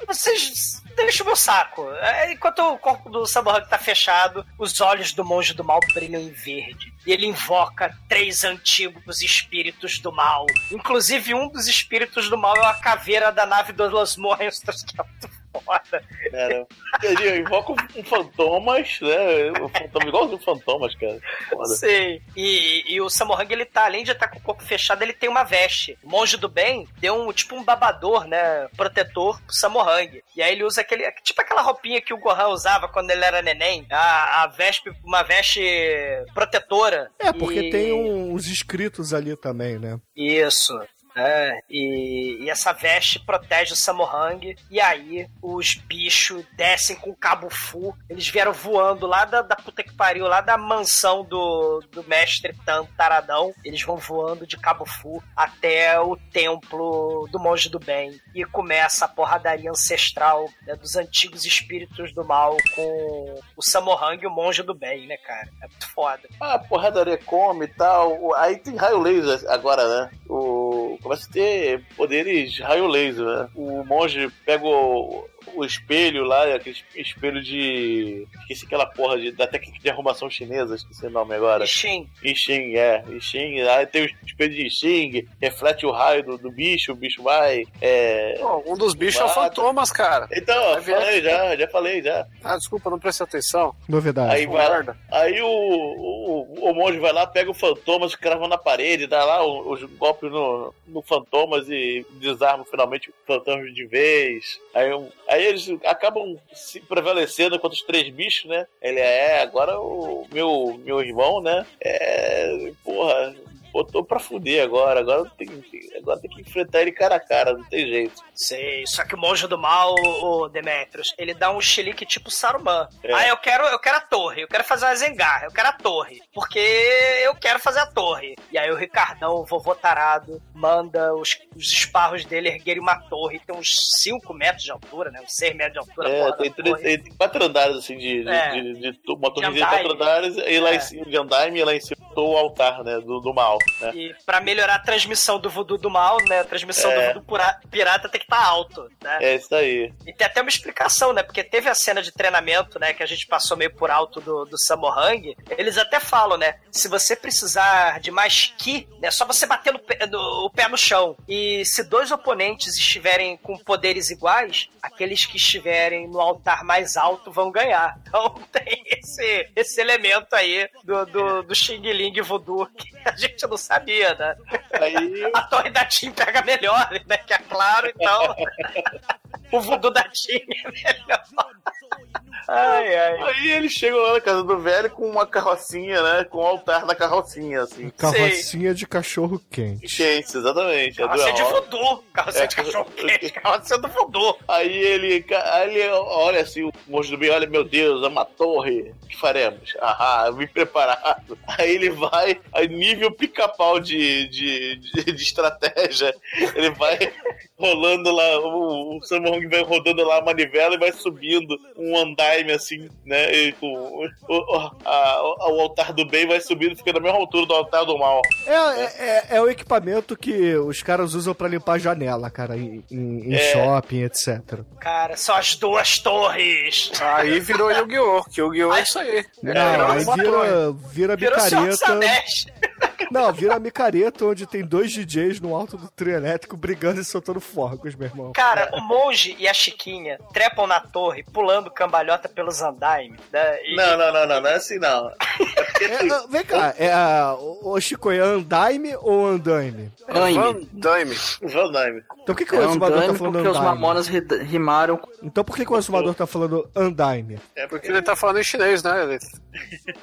S2: vocês deixam o meu saco. É, Enquanto o corpo do Samuhang tá fechado, os olhos do monge do mal brilham em verde. E ele invoca três antigos espíritos do mal. Inclusive, um dos espíritos do mal é uma caveira da nave dos Los Monstros, que é foda.
S4: Cara, ele invoca um, fantomas, né? Um fantoma igual do fantomas, cara. Foda.
S2: Sim. E, e o Samohang, ele tá, além de estar com o corpo fechado, ele tem uma veste. O monge do bem deu um tipo um babador, né? Protetor pro Samohang. E aí ele usa aquele. Tipo aquela roupinha que o Gohan usava quando ele era neném. A, a veste, uma veste protetora.
S3: É, porque
S2: E-
S3: tem uns escritos ali também, né?
S2: Isso. É, e, e essa veste protege o Samohang. E aí os bichos descem com o cabo fu. Eles vieram voando lá da, da puta que pariu, lá da mansão do, do mestre Tan Taradão. Eles vão voando de cabo fu até o templo do monge do bem. E começa a porradaria ancestral né, dos antigos espíritos do mal com o Samohang e o monge do bem, né, cara? É muito foda.
S4: Ah, porradaria come e tal. Aí tem raio laser agora, né? O... Começa a ter poderes raio laser, né? O monge pega o, o espelho lá, aquele espelho de. Esqueci aquela porra de, da técnica de arrumação chinesa, esqueci o nome agora.
S2: Ixin.
S4: Ixing, é, Ixing. Aí tem o espelho de Ixing, reflete o raio do, do bicho, o bicho vai. É...
S6: Pô, um dos bichos é o fantomas, cara.
S4: Então, ó, falei já, já falei já.
S6: Ah, desculpa, não prestei atenção.
S3: Novidade.
S4: Aí vai lá,
S6: Guarda.
S4: aí o, o, o monge vai lá, pega o fantomas, crava na parede, dá lá os, os golpes no, no fantomas e desarma finalmente o fantomas de vez. Aí, um- aí eles acabam se prevalecendo contra os três bichos, né? Ele é, agora o meu, meu irmão, né? É, porra, botou pra fuder agora. Agora tem, tem- agora tem que enfrentar ele cara a cara, não tem jeito.
S2: Sei, só que o monge do mal, o Demetrius, ele dá um chilique tipo Saruman.
S4: É.
S2: Ah, eu quero, eu quero a torre, eu quero fazer uma zengarra, eu quero a torre. Porque eu quero fazer a torre. E aí o Ricardão, o vovô tarado, manda os, os esparros dele erguerem uma torre. Tem uns 5 metros de altura, né? Uns 6 metros de altura.
S4: É, tem, três, tem quatro andares assim de, de,
S2: É.
S4: de, de, tu- uma torre de
S2: andaime.
S4: quatro andares e lá
S2: É.
S4: em cima de andaime e lá em cima o altar, né? Do, do mal. Né?
S2: E pra melhorar a transmissão do voodoo do mal, né? A transmissão
S4: É.
S2: do voodoo pirata tem que estar alto, né?
S4: É isso aí.
S2: E tem até uma explicação, né? Porque teve a cena de treinamento, né? Que a gente passou meio por alto do, do Samohang. Eles até falam, né? Se você precisar de mais ki, né? Só você bater no pé, no- o pé no chão. E se dois oponentes estiverem com poderes iguais, aqueles que estiverem no altar mais alto vão ganhar. Então tem esse, esse elemento aí do, do, do Xing Ling Voodoo que a gente não sabia, né?
S4: Aí,
S2: A torre da Tim pega melhor, né? Que é claro, então. o voodoo da Tim é melhor. Ai, ai.
S4: aí eles chegam lá na casa do velho com uma carrocinha, né? Com o altar na carrocinha, assim.
S3: Carrocinha de cachorro quente.
S4: Quente, exatamente. É
S2: Carrocinha de voodoo. Carrocinha
S4: É.
S2: de cachorro quente. Carrocinha do voodoo.
S4: Aí ele, aí ele olha assim, o monstro do bem, olha, meu Deus, é uma torre. O que faremos? Ah, vim preparado. Aí ele vai, aí nível pica-pau de, de, de, de estratégia. Ele vai rolando lá, o, o Samong vai rodando lá a manivela e vai subindo um andaime assim, né? E com, o, o, a- o altar do bem vai subindo e fica na mesma altura do altar do mal.
S3: É, é, é- é o equipamento que os caras usam pra limpar a janela, cara, em, em-
S4: É.
S3: shopping, etc.
S2: Cara, são as duas torres.
S6: Aí virou Yu-Gi-Oh! Que Yu-Gi-Oh! é isso aí.
S3: Não, aí
S2: uma
S3: vira, vira
S2: Virou
S3: Não, vira micareta onde tem dois DJs no alto do trio elétrico brigando e soltando fogos, meu irmão.
S2: Cara, o monge e a Chiquinha trepam na torre, pulando cambalhota pelos andaimes. Né? E-
S4: Não, não, não, não, não é assim não. É
S3: É, ah, vem cá, é, a- o o Chico é andaime ou andaime?
S6: Damme.
S4: Van Damme.
S3: Então por que, que
S5: É
S3: o exumador tá
S5: Andaime
S3: falando
S5: porque os
S3: andaime?
S5: mamonas ri- rimaram com
S3: Então por que, que o exumador tá falando andaime?
S4: É
S6: Porque ele tá falando em chinês, né? Ele...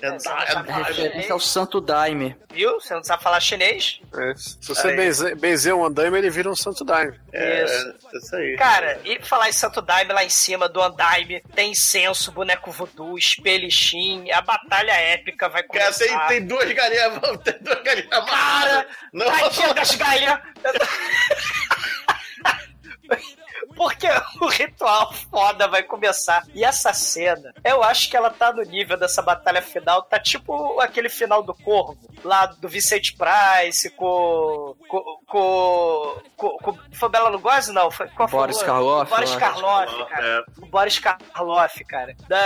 S4: É,
S2: chinês,
S5: ao Santo Daime.
S2: Viu? Você não sabe falar chinês?
S6: é, Se você benzer, benzer um andaime, ele vira um santo daime.
S4: é,
S2: Isso.
S4: é isso aí.
S2: Cara, e falar em Santo Daime lá em cima do Andaime, tem incenso, boneco voodoo, espelixim, a batalha épica vai
S4: Cara,
S2: começar.
S4: tem, tem duas galinhas, tem duas galinhas amarradas. Não,
S2: tadinha das galinhas! Porque o ritual foda vai começar. E essa cena, eu acho que ela tá no nível dessa batalha final. Tá tipo aquele final do Corvo, lá do Vicente Price, com. com. com. com, com foi Bela Lugosi? Não, foi. Qual foi
S5: Boris
S2: o-
S5: Karloff,
S2: Boris. Karloff, cara.
S4: É.
S2: O Boris Karloff, cara. Da,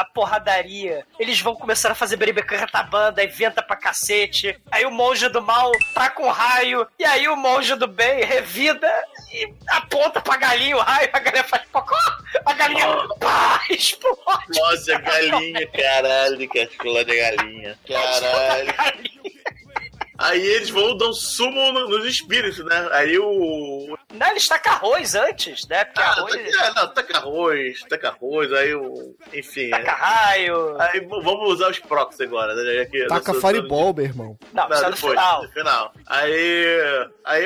S2: a porradaria. Eles vão começar a fazer beribeca banda, inventa pra cacete. Aí o monge do mal tá com raio. E aí o monge do bem revida e aponta pra galinha o raio, a galinha faz pocó, a galinha pá, explode.
S4: Explode a galinha, caralho, que explode a galinha. Caralho. Aí eles vão dar um sumo no- nos espíritos, né? Aí o.
S2: Não, eles tacam arroz antes, né? Porque
S4: Ah,
S2: arroz
S4: taca, não, taca arroz, taca arroz, aí o. Enfim.
S2: taca
S4: é-
S2: raio.
S4: Aí vamos usar os procs agora, né? Que
S3: Taca fireball, meu irmão.
S2: Não,
S4: Não,
S2: é no
S4: depois,
S2: final.
S4: no final. Aí, aí,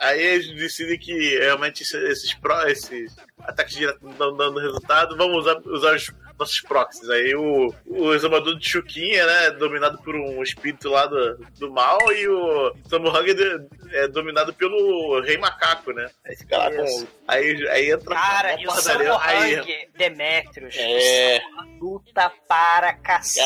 S4: aí eles decidem que realmente esses, esses, esses ataques diretos não dando resultado, vamos usar, usar os nossos proxies. Aí o, o examador de Chuquinha, né, dominado por um espírito lá do, do mal, e o Samuhang é, é dominado pelo Rei Macaco, né? Aí fica lá com... Aí, aí entra
S2: Cara,
S4: uma
S2: e o Samohang Demetrius
S4: É.
S2: luta para cacete.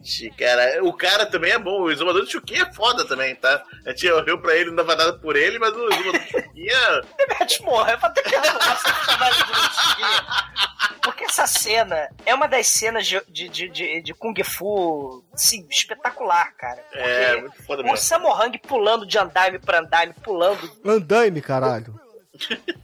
S4: Cacete, cara. O cara também é bom. O exumador de Chuquinha é foda também, tá? A gente olhou pra ele, não dava nada por ele, mas o exumador de Chuquinha.
S2: Demetrius morre, vou ter que personagem do Lutinha. Porque essa cena é uma das cenas de, de, de, de, Kung Fu, assim, espetacular, cara.
S4: É,
S2: Porque
S4: muito foda
S2: o
S4: mesmo.
S2: Samohang pulando de andaime pra andaime, pulando
S3: Andaime, caralho.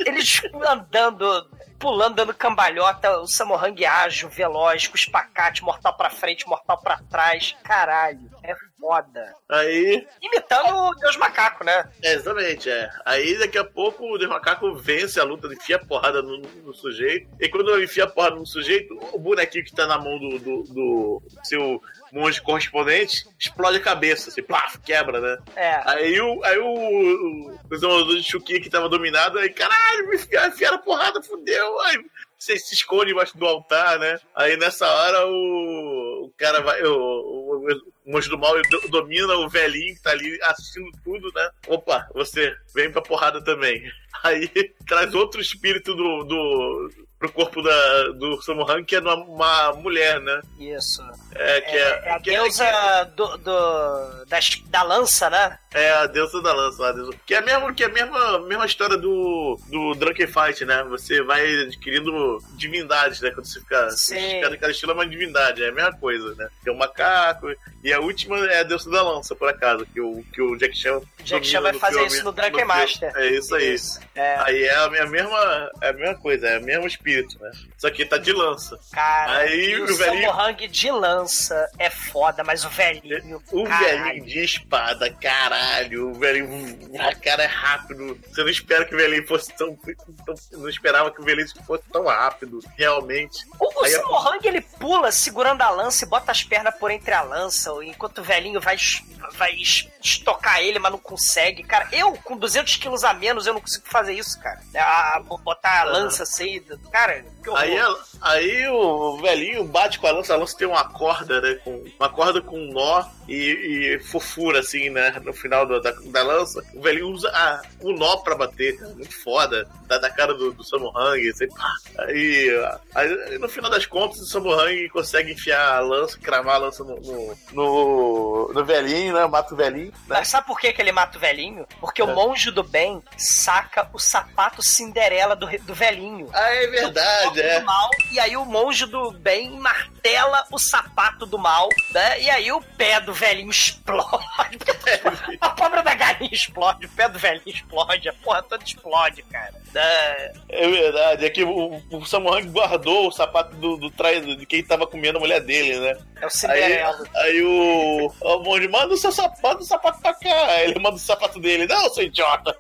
S2: Eles andando, pulando, dando cambalhota, o Samohang ágil, veloz, com espacate, mortal pra frente, mortal pra trás. Caralho, é foda.
S4: Aí,
S2: Imitando o Deus Macaco, né?
S4: é, exatamente, é. Aí daqui a pouco o Deus Macaco vence a luta, enfia a porrada no, no sujeito. E quando ele enfia a porrada no sujeito, o bonequinho que tá na mão do, do, do seu monge correspondente explode a cabeça, assim, plaf, quebra, né?
S2: É.
S4: Aí o, aí o, o, o de Chuquinha que tava dominado, aí, caralho, me enfiaram, enfiaram a porrada, fudeu. Aí você se esconde embaixo do altar, né? Aí nessa hora o, o cara vai. O, o, o monge do mal do- domina o velhinho que tá ali assistindo tudo, né? Opa, você vem pra porrada também. Aí traz outro espírito do. do pro corpo da, do Samuhan, que é uma, uma mulher, né?
S2: Isso.
S4: É, que
S2: É,
S4: é,
S2: é a
S4: que é-
S2: deusa do, do- da, lança, né?
S4: É a deusa da lança lá. a Que é, mesmo, que é a mesma, mesma história do, do Drunken Fight, né? Você vai adquirindo divindades, né? Quando você fica.
S2: Sim.
S4: Cada, cada estilo é uma divindade, é a mesma coisa, né? Tem o macaco. E a última é a deusa da lança, por acaso, que o, que o Jack Chan.
S2: Jack Chan vai fazer
S4: filme-
S2: isso no Drunken. Master.
S4: É isso aí.
S2: É.
S4: Aí é a, minha mesma, é a mesma coisa, é o mesmo espírito, né? Só que tá de lança.
S2: Cara,
S4: Aí
S2: o,
S4: o velhinho-
S2: Samohang de lança é foda, mas o velhinho.
S4: O
S2: caralho.
S4: velhinho de espada, caralho. O velhinho. A cara é rápido. Você não espera que o velhinho fosse tão. não esperava que o velhinho fosse tão rápido, realmente.
S2: O, o
S4: Aí,
S2: Samohang ele pula segurando a lança e bota as pernas por entre a lança, enquanto o velhinho vai, vai es- estocar ele, mas não consegue. Cara, eu com 200 quilos a menos, eu não consigo fazer isso, cara. A- botar a lança assim, cara, que horror.
S4: Aí, ela- aí o velhinho bate com a lança, a lança tem uma corda, né? Com, uma corda com um nó e, e fofura, assim, né? No final da, da, da lança. O velhinho usa a- o nó pra bater, cara. Muito foda. Da, da cara do, do Samuhang, assim, pá. Aí, aí, no final das contas, o Samuhang consegue enfiar a lança, cravar a lança no, no, no, no velhinho, né? Mata o velhinho. Né?
S2: Mas sabe por que, que ele mata o velhinho? Porque o
S4: É.
S2: monge do bem saca o sapato Cinderela do, do velhinho.
S4: Ah, é verdade, é.
S2: do mal, e aí o monge do bem martela o sapato do mal, né? E aí o pé do velhinho explode. a pobre da galinha explode, o pé do velhinho explode, a porra toda explode, cara. Né?
S4: É verdade, é que o, o guardou o sapato do, do de quem tava comendo a mulher dele, né?
S2: É o
S4: Aí,
S2: Cinderela.
S4: aí o, o monge manda o seu sapato, o sapato pra cá. Aí Ele manda o sapato dele, não, seu idiota.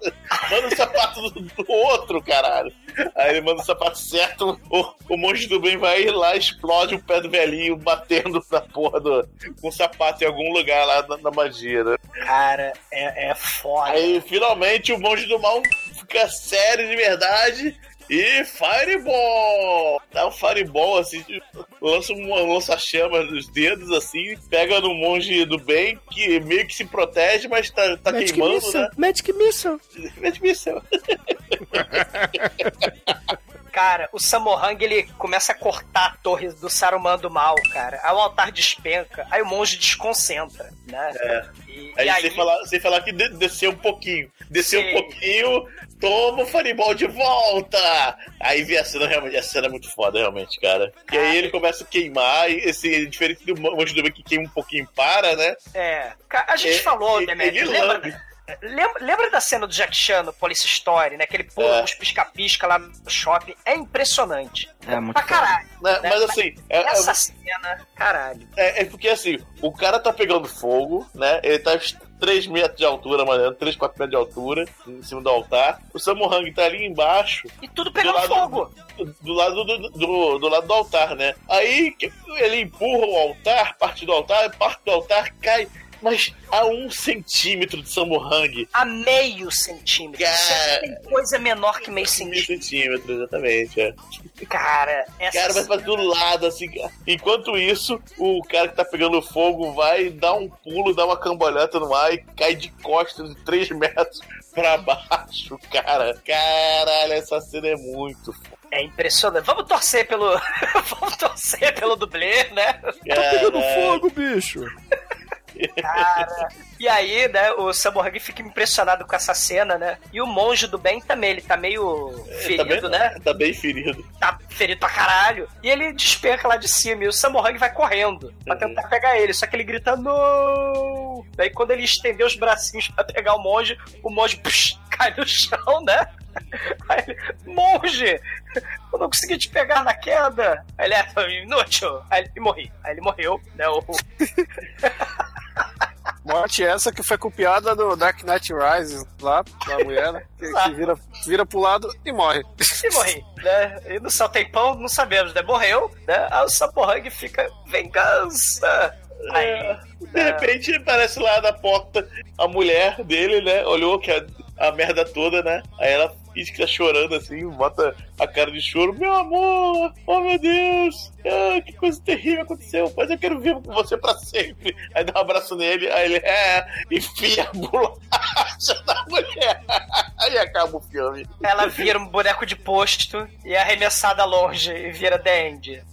S4: Manda o sapato do, do outro, caralho. Aí ele manda o sapato certo, o, o monge do bem vai lá, explode o pé do velhinho, batendo na porra do, com o sapato em algum lugar lá na, na magia, né?
S2: Cara, é, é foda.
S4: Aí finalmente o monge do mal fica sério de verdade. E Fireball! Dá um Fireball assim, lança um lança-chama nos dedos assim, pega no monge do bem, que meio que se protege, mas tá, tá
S3: Magic
S4: queimando,
S3: Missile,
S4: né?
S3: Magic Missile.
S4: Magic Missile.
S2: Cara, o Samohang ele começa a cortar a torre do Saruman do mal, cara. Aí o altar despenca, aí o monge desconcentra, né?
S4: É.
S2: E,
S4: Aí,
S2: e aí
S4: sem, falar, sem falar que de- desceu um pouquinho. Desceu
S2: Sim.
S4: um pouquinho, toma o Fireball de volta! Aí vê a cena, realmente, a cena é muito foda, realmente, cara. E aí ele começa a queimar, e esse, diferente do monge do bem que queima um pouquinho para, né?
S2: É. A gente
S4: É,
S2: falou,
S4: ele-
S2: Demetrio,
S4: ele
S2: lembra. Lembra, lembra da cena do Jack Chan no Police Story, né? Que ele pula
S4: É.
S2: uns pisca-pisca lá no shopping. É impressionante.
S5: É muito
S2: Pra caralho.
S4: Né,
S2: né?
S4: Mas assim, é, é-
S2: Essa cena, caralho.
S4: É, é porque assim, o cara tá pegando fogo, né? Ele tá uns 3 metros de altura, mano, 3, 4 metros de altura, em cima do altar. O Samuhang tá ali embaixo,
S2: E tudo pegando
S4: lado-
S2: fogo.
S4: do lado do, do, do lado do altar, né? Aí ele empurra o altar, parte do altar, parte do altar cai, mas a um centímetro de Samuhang.
S2: A meio centímetro.
S4: Cara.
S2: Você tem coisa menor que meio
S4: Meio
S2: centímetro.
S4: centímetro, exatamente. É.
S2: Cara, essa
S4: cara vai pra do lado, assim. cara. Enquanto isso, o cara que tá pegando fogo vai dar um pulo, dá uma cambalhota no ar e cai de costas de 3 metros pra baixo, cara. Caralho, essa cena é muito foda.
S2: É impressionante. Vamos torcer pelo. Vamos torcer pelo dublê, né?
S3: Tá pegando fogo, bicho.
S2: Cara. E aí, né, o Samuhang fica impressionado com essa cena, né? E o monge do bem também, ele tá meio ferido,
S4: tá bem,
S2: né?
S4: Tá bem ferido.
S2: Tá ferido pra caralho. E ele despenca lá de cima e o Samuhang vai correndo pra
S4: Uhum.
S2: tentar pegar ele. Só que ele grita, não! Daí quando ele estendeu os bracinhos pra pegar o monge, o monge psh, cai no chão, né? Aí ele, monge! Eu não consegui te pegar na queda. Aí ele é inútil. Aí ele morri. Aí ele morreu, né? O,
S6: Morte essa que foi copiada do Dark Knight Rises lá, da mulher, né? Que, que vira, vira pro lado e morre.
S2: e morri, né? E no céu tem pão, não sabemos, né? Morreu, né? Aí o Samuhang fica vingança. Aí,
S4: É. De repente aparece lá na porta a mulher dele, né? Olhou que a, a merda toda, né? Aí ela fica chorando assim, bota a cara de choro. Meu amor, oh meu Deus, ah, que coisa terrível aconteceu. Mas eu quero viver com você pra sempre. Aí dá um abraço nele, aí ele é, enfia a bolacha da mulher. Aí acaba o filme.
S2: ela vira um boneco de posto e é arremessada longe e vira The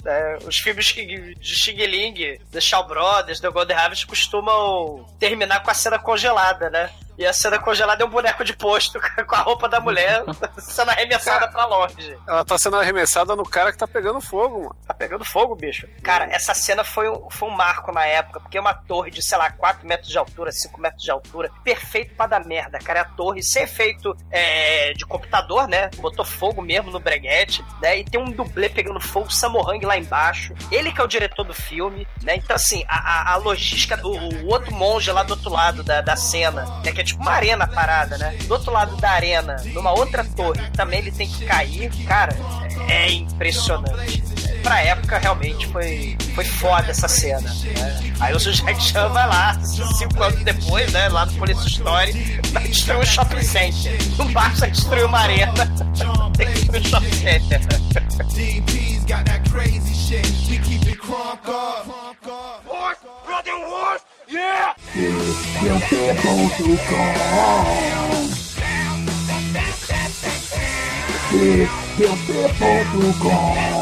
S2: né? Os filmes que- de Xing Ling, The Shaw Brothers, The Golden Harvest costumam terminar com a cena congelada, né? E a cena congelada é um boneco de posto com a roupa da mulher sendo arremessada pra longe.
S6: Ela tá sendo arremessada no cara que tá pegando fogo, mano.
S2: Tá pegando fogo, bicho. Cara, essa cena foi um, foi um marco na época, porque é uma torre de, sei lá, 4 metros de altura, 5 metros de altura, perfeito pra dar merda, cara. É a torre sem efeito é, de computador, né? Botou fogo mesmo no breguete, né? E tem um dublê pegando fogo, Samohang lá embaixo. Ele que é o diretor do filme, né? Então, assim, a, a- a logística, o, o outro monge lá do outro lado da, da cena, né? Que é tipo uma arena parada, né? Do outro lado da arena, numa outra torre, também ele tem que cair. Cara, é impressionante pra época realmente foi, foi foda essa cena. Né? Aí o Chan vai lá, cinco anos depois, né? Lá no Police Story, vai destruir um shopping center. Não basta destruir uma arena, tem que destruir um shopping center.
S10: Got that crazy shit. We keep it crunk up.
S8: Horse, running horse, yeah! de, de Portugal.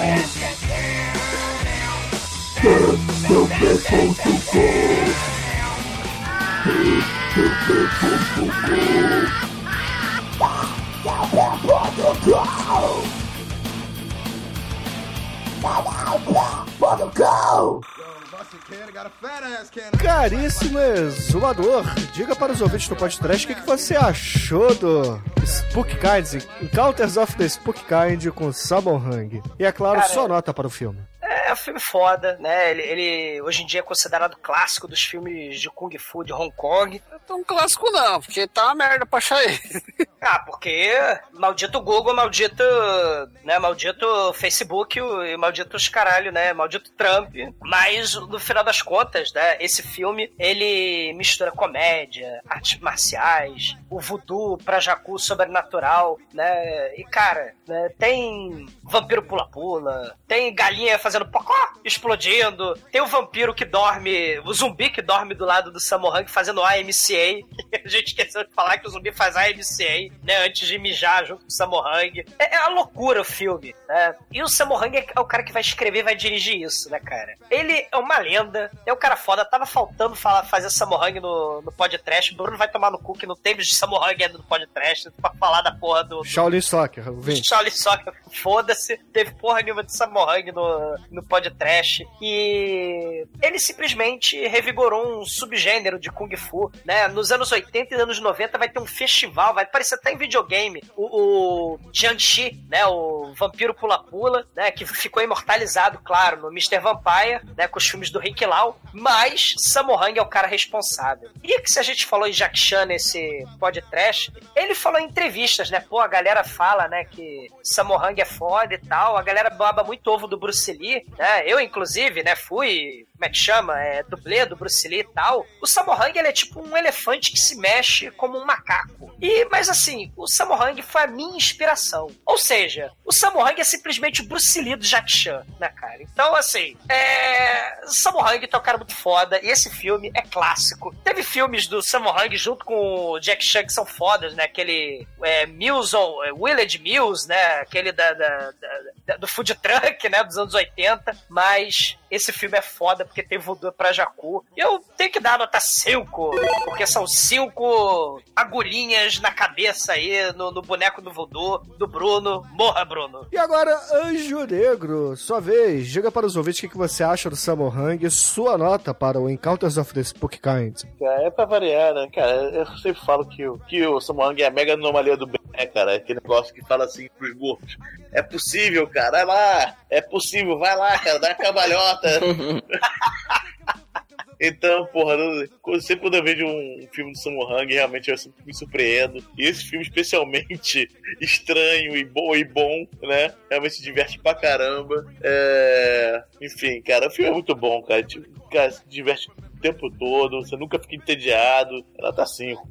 S3: Death to Caríssimo exumador, diga para os ouvintes do podcast o que, que você achou do Spook Kind, Encounters of the Spook Kind com Samon Hang. E é claro,
S2: Cara,
S3: só nota para o filme.
S2: É um filme foda, né? Ele, ele hoje em dia é considerado clássico dos filmes de Kung Fu de Hong Kong.
S6: Não é tão clássico não, porque tá uma merda pra achar ele.
S2: Ah, porque maldito Google, maldito, né, maldito Facebook e maldito os caralho, né, maldito Trump. Mas, no final das contas, né, esse filme, ele mistura comédia, artes marciais, o voodoo pra jacu sobrenatural, né, e cara, né, tem vampiro pula-pula, tem galinha fazendo pocó, explodindo, tem o vampiro que dorme, o zumbi que dorme do lado do Samohang fazendo AMCA, a gente esqueceu de falar que o zumbi faz AMCA, né, antes de mijar junto com o Samohang. É, é uma loucura o filme, né? E o Samohang é o cara que vai escrever e vai dirigir isso, né, cara? Ele é uma lenda, é um cara foda, tava faltando falar, fazer Samohang no, no podcast, o Bruno vai tomar no cu que não teve de Samohang ainda no podcast pra falar da porra do...
S3: Shaolin Soccer, ouvinte.
S2: Charlie Soccer, foda-se, teve porra nenhuma de Samohang no, no podcast. E ele simplesmente revigorou um subgênero de Kung Fu, né? Né? Nos anos 80 e anos 90 vai ter um festival, vai parecer até em videogame. O, o Jiangxi, né? O vampiro pula-pula, né? Que ficou imortalizado, claro, no Mr. Vampire, né? Com os filmes do Rick Lau. Mas Sammo Hung é o cara responsável. E que se a gente falou em Jack Chan nesse podcast, ele falou em entrevistas, né? Pô, a galera fala, né? Que Sammo Hung é foda e tal. A galera baba muito ovo do Bruce Lee, né? Eu, inclusive, né? Fui como é que chama? É, dublê do Bruce Lee e tal. O Sammo Hung, ele é tipo um elefante que se mexe como um macaco. E, mas assim, o Sammo Hung foi a minha inspiração. Ou seja, o Sammo Hung é simplesmente o Bruce Lee do Jack Chan, né, cara? Então, assim, é... Sammo Hung é um cara muito foda, e esse filme é clássico. Teve filmes do Sammo Hung junto com o Jack Chan que são fodas, né? Aquele é, Mills, ou é, Willard Mills, né? Aquele da, da, da- do food truck, né? Dos anos 80. Mas esse filme é foda porque tem voodoo pra Jacu. E eu tenho que dar nota 5, porque são cinco agulhinhas na cabeça aí, no, no boneco do voodoo, do Bruno. Morra, Bruno.
S3: E agora, Anjo Negro, sua vez. Diga para os ouvintes o que que você acha do Hung e sua nota para o Encounters of the Spook Kind.
S4: Cara, é pra variar, né, cara? Eu sempre falo que, o- que o Samuang é a mega anomalia do bem, né, cara? Aquele negócio que fala assim pros gordos. É possível, cara, vai lá. É possível, vai lá, cara, dá a cambalhota. Então, porra, eu- sempre quando eu vejo um filme do Sammo Hung, realmente eu sempre me surpreendo. E esse filme, especialmente estranho e bom, e bom né? Realmente se diverte pra caramba. É... Enfim, cara, o filme é muito bom, cara. Tipo, cara, se diverte tempo todo, você nunca fica entediado. Ela tá 5.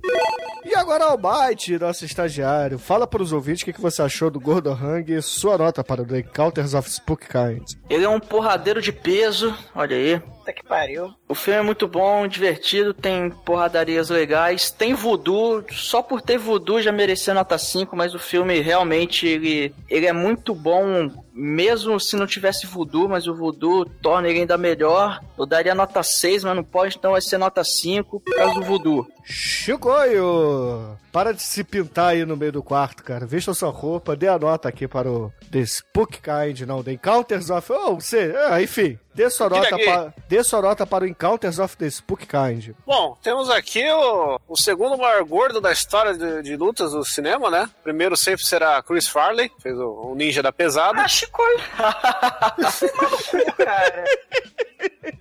S3: E agora, Almighty, nosso estagiário. Fala para os ouvintes o que que você achou do Gordo Hung e sua nota para o Encounters of Spook Kind.
S5: Ele é um porradeiro de peso, olha aí.
S2: Puta que pariu.
S5: O filme é muito bom, divertido, tem porradarias legais, tem voodoo, só por ter voodoo já merecia nota 5, mas o filme realmente ele, ele é muito bom, mesmo se não tivesse voodoo, mas o voodoo torna ele ainda melhor. Eu daria nota 6, mas não pode, então vai ser nota 5 por causa do voodoo.
S3: Chicoio! Para de se pintar aí no meio do quarto, cara. Vista sua roupa, dê a nota aqui para o The Spook Kind, não, The Encounters of... Oh, você... Ah, enfim, dê sua, nota
S6: aqui.
S3: pa... dê sua nota para o Encounters of the Spook Kind.
S6: Bom, temos aqui o, o segundo maior gordo da história de, de lutas do cinema, né? Primeiro sempre será Chris Farley, fez o, o Ninja da Pesada.
S2: Ah, Chico. Maluco, cara.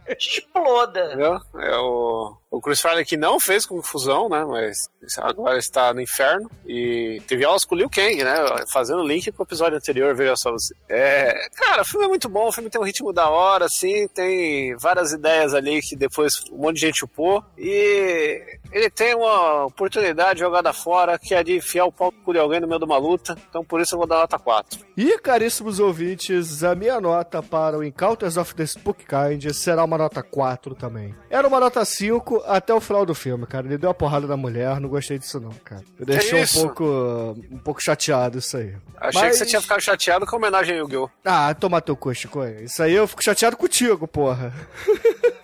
S2: Exploda.
S6: Entendeu? É o, o Chris Farley que não fez confusão, né? Mas agora está no inferno. E teve aulas com o Liu Kang, né? Fazendo link com o episódio anterior, veja só você. É, cara, o filme é muito bom, o filme tem um ritmo da hora, assim, tem várias ideias ali que depois um monte de gente upou. E ele tem uma oportunidade jogada fora que é de enfiar o pau no cu de alguém no meio de uma luta. Então por isso eu vou dar nota 4.
S3: E, caríssimos ouvintes, a minha nota para o Encounters of the Spook Kind será uma nota 4 também. Era uma nota 5 até o final do filme, cara. Ele deu uma porrada na mulher, não gostei disso não, cara. Me deixou um
S6: isso?
S3: pouco, um pouco chateado isso aí.
S6: Achei
S3: Mas-
S6: que você tinha ficado chateado com a homenagem ao Yu-Gi-Oh!
S3: Ah, toma teu cu, Chico. Isso aí eu fico chateado contigo, porra.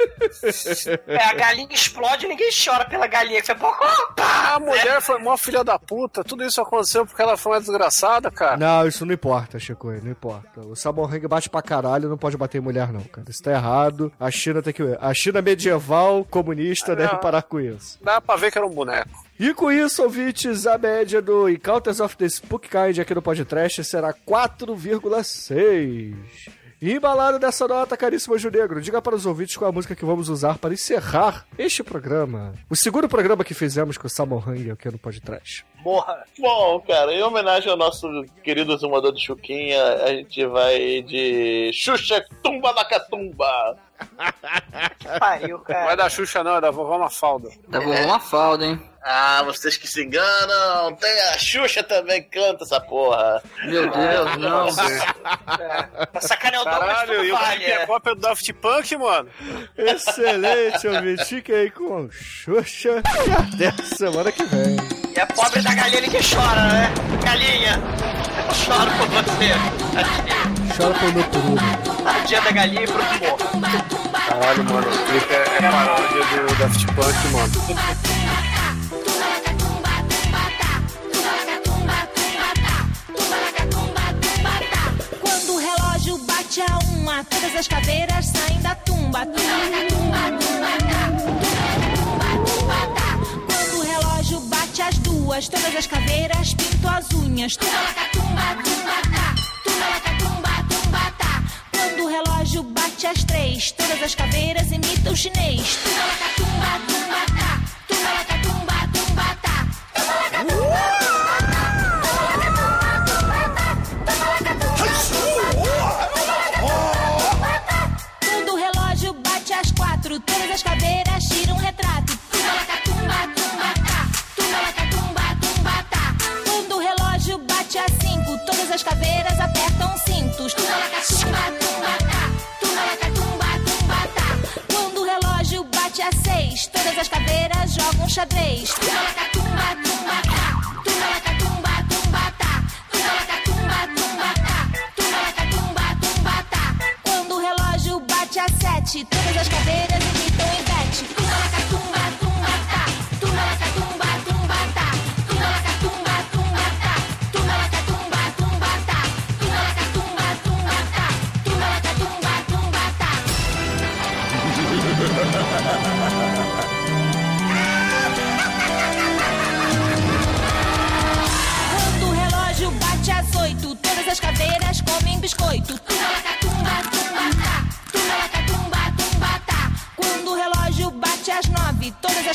S2: É, a galinha explode e ninguém chora pela galinha. Você pô, opa!
S6: A mulher foi uma filha da puta, tudo isso aconteceu porque ela foi uma desgraçada, cara.
S3: Não, isso não importa, Chico, não importa. O Samorang bate pra caralho, não pode bater em mulher não, cara. Isso tá errado. A China tem que... A China medieval, comunista, deve parar com isso.
S6: Dá pra ver que era um boneco.
S3: E com isso, ouvintes, a média do Encounters of the Spook Kind aqui no podcast será 4,6. E embalado dessa nota, caríssimo Anjo Negro, diga para os ouvintes qual a música que vamos usar para encerrar este programa. O segundo programa que fizemos com o Samon Hang aqui no podcast.
S2: Morra.
S4: Bom, cara, em homenagem ao nosso querido zumador de Chuquinha, a gente vai de Xuxa Tumba na Catumba.
S2: Que pariu,
S6: Não é
S2: cara.
S6: da Xuxa, não, é da vovó Mafalda.
S5: Da vovó Mafalda, hein?
S4: Ah, vocês que se enganam, tem a Xuxa também que canta essa porra.
S5: Meu Deus, não.
S2: Pra sacanear o Douglas,
S6: Caralho,
S2: tudo
S6: e o
S2: vale.
S6: que é
S2: é.
S6: cópia do Daft Punk, mano?
S3: Excelente, ouvinte. Fique aí com Xuxa e até semana que vem.
S2: E a pobre da galinha ali que chora, né? Galinha, eu choro por você.
S3: Chora por meu peru.
S2: Tadinha da galinha e pro morro.
S6: Caralho, mano, o clipe é, é paródia do Daft Punk, mano.
S11: Quando o relógio bate a uma, todas as cadeiras saem da tumba. Tumba, tumba, tumba, tumba, tumba, tumba, tumba. Quando duas, todas as caveiras pinto as unhas. Tumba, tumba, tá. Tumba, tumba, tumba, tá. Quando o relógio bate às três, todas as caveiras imitam chinês. Tumba, tumba, tumba, tá. Tumba, tumba, tumba, tá. Quando o relógio bate às quatro, todas as caveiras tiram um retrato. Tumba, tumba, tumba, tá. Tumba, tumba, tumba, tá. Quando o relógio bate às cinco, todas as caveiras apertam cintos. Tumba, tumba, tumba, tá. Todas as caveiras jogam xadrez. Tumba, tumba, tumba, tá. Tumba, tumba, tumba, tá. Tumba, tumba, tumba, tá. Tumba, tumba, tumba, tá. Quando o relógio bate às sete, todas as caveiras imitam Ivete. Tumba, tumba,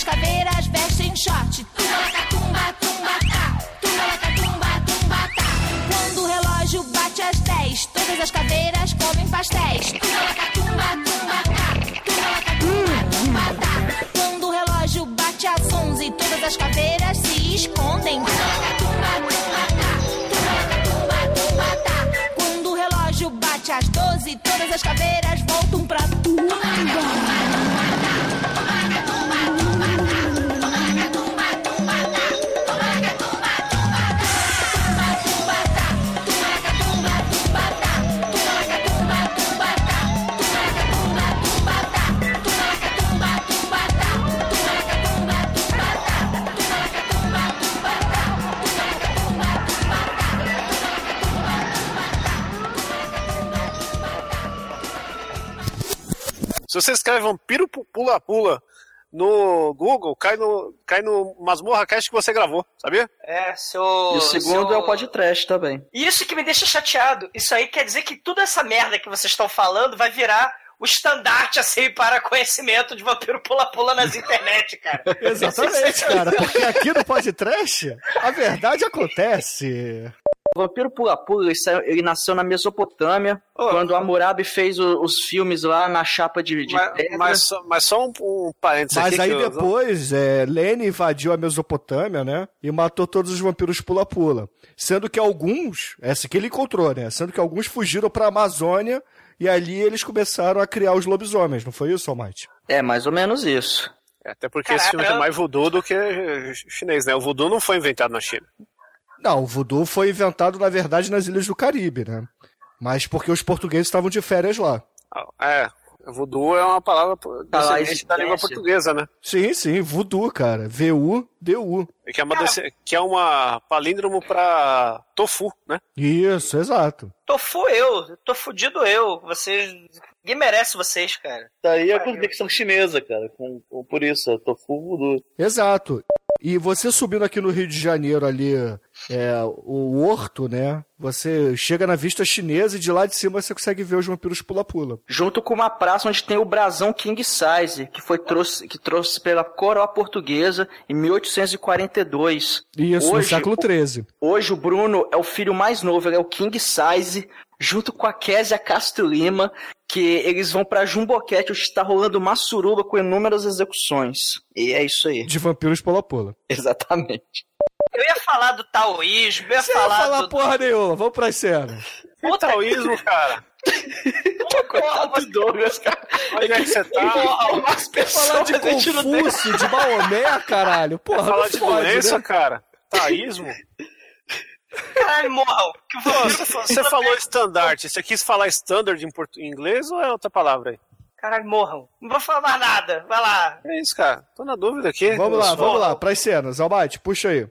S11: as caveiras vestem short. Tumba, tumba, tumba, tá. Tumba, tumba, tá. Quando o relógio bate às dez, todas as caveiras comem pastéis. Tumba, tumba, tumba, tá. Tumba, tumba, tá. Quando o relógio bate às onze, todas as caveiras se escondem. Tumba, tumba, tumba, tá. Tumba, tumba, tumba, tá. Quando o relógio bate às doze, todas as caveiras voltam pra tumba.
S6: Se você escreve vampiro pu- pula-pula no Google, cai no, cai no Masmorra Cast que você gravou, sabia?
S2: É, seu.
S5: E o segundo
S2: seu-
S5: é o podcast também.
S2: Isso que me deixa chateado. Isso aí quer dizer que toda essa merda que vocês estão falando vai virar o estandarte assim para conhecimento de vampiro pula-pula nas internet, cara.
S3: Exatamente, cara, porque aqui no podcast a verdade acontece.
S5: O Vampiro Pula-Pula, ele, saiu- ele nasceu na Mesopotâmia, quando Hammurabi fez o- os filmes lá na chapa de, de
S6: Mas,
S5: pedra.
S6: mas só- mas só um, um parênteses
S3: Mas
S6: aqui.
S3: aí
S6: que eu-
S3: depois, é, Lene invadiu a Mesopotâmia, né? E matou todos os vampiros pula-pula. Sendo que alguns, essa que ele encontrou, né? Sendo que alguns fugiram pra Amazônia e ali eles começaram a criar os lobisomens, não foi isso, Almighty?
S5: É, mais ou menos isso.
S6: Até porque esse filme
S2: Caraca.
S6: tem mais voodoo do que chinês, né? O voodoo não foi inventado na China.
S3: Não, o voodoo foi inventado, na verdade, nas ilhas do Caribe, né? Mas porque os portugueses estavam de férias lá.
S6: É, voodoo é uma palavra
S5: lá,
S6: descendente da língua portuguesa, né?
S3: Sim, sim, voodoo, cara. V-U-D-U.
S6: Que é uma, que é uma palíndromo pra tofu, né?
S3: Isso, exato.
S2: Tofu eu, tô fudido eu. Vocês. Ninguém merece vocês, cara.
S4: Daí é a conexão chinesa, cara. Com, com- por isso, é tofu voodoo.
S3: Exato. E você subindo aqui no Rio de Janeiro ali, é, o Horto, né? Você chega na vista chinesa e de lá de cima você consegue ver os vampiros pula-pula.
S5: Junto com uma praça onde tem o brasão King Size, que foi trouxe, que trouxe pela coroa portuguesa em 1842.
S3: Isso, no
S5: Hoje,
S3: século
S5: o-
S3: XIII.
S5: Hoje o Bruno é o filho mais novo, ele é o King Size, junto com a Késia Castro Lima, que eles vão pra Jumboquete, onde está rolando uma suruba com inúmeras execuções. E é isso aí.
S3: De vampiros pula-pula.
S5: Exatamente.
S2: Eu ia falar do taoísmo, eu ia
S3: Você ia
S2: falar
S3: falar
S2: do.
S3: porra nenhuma, vamos pras cenas.
S6: O taoísmo, cara.
S5: Coitado do Douglas, cara.
S6: Onde é que você tá?
S5: Porra, umas pessoas
S3: Falar de
S5: não
S3: Confúcio, de Maomé, caralho. Porra,
S6: Falar
S3: não
S6: de
S3: fode,
S6: doença,
S3: né?
S6: cara. Taísmo.
S2: Caralho, morram. Que
S6: você, fa- você falou estandarte. Você quis falar standard em, portu- em inglês ou é outra palavra aí?
S2: Caralho, morram. Não vou falar mais nada. Vai lá.
S6: É isso, cara. Tô na dúvida aqui.
S3: Vamos lá, vamos lá, pras cenas. Almighty, puxa aí.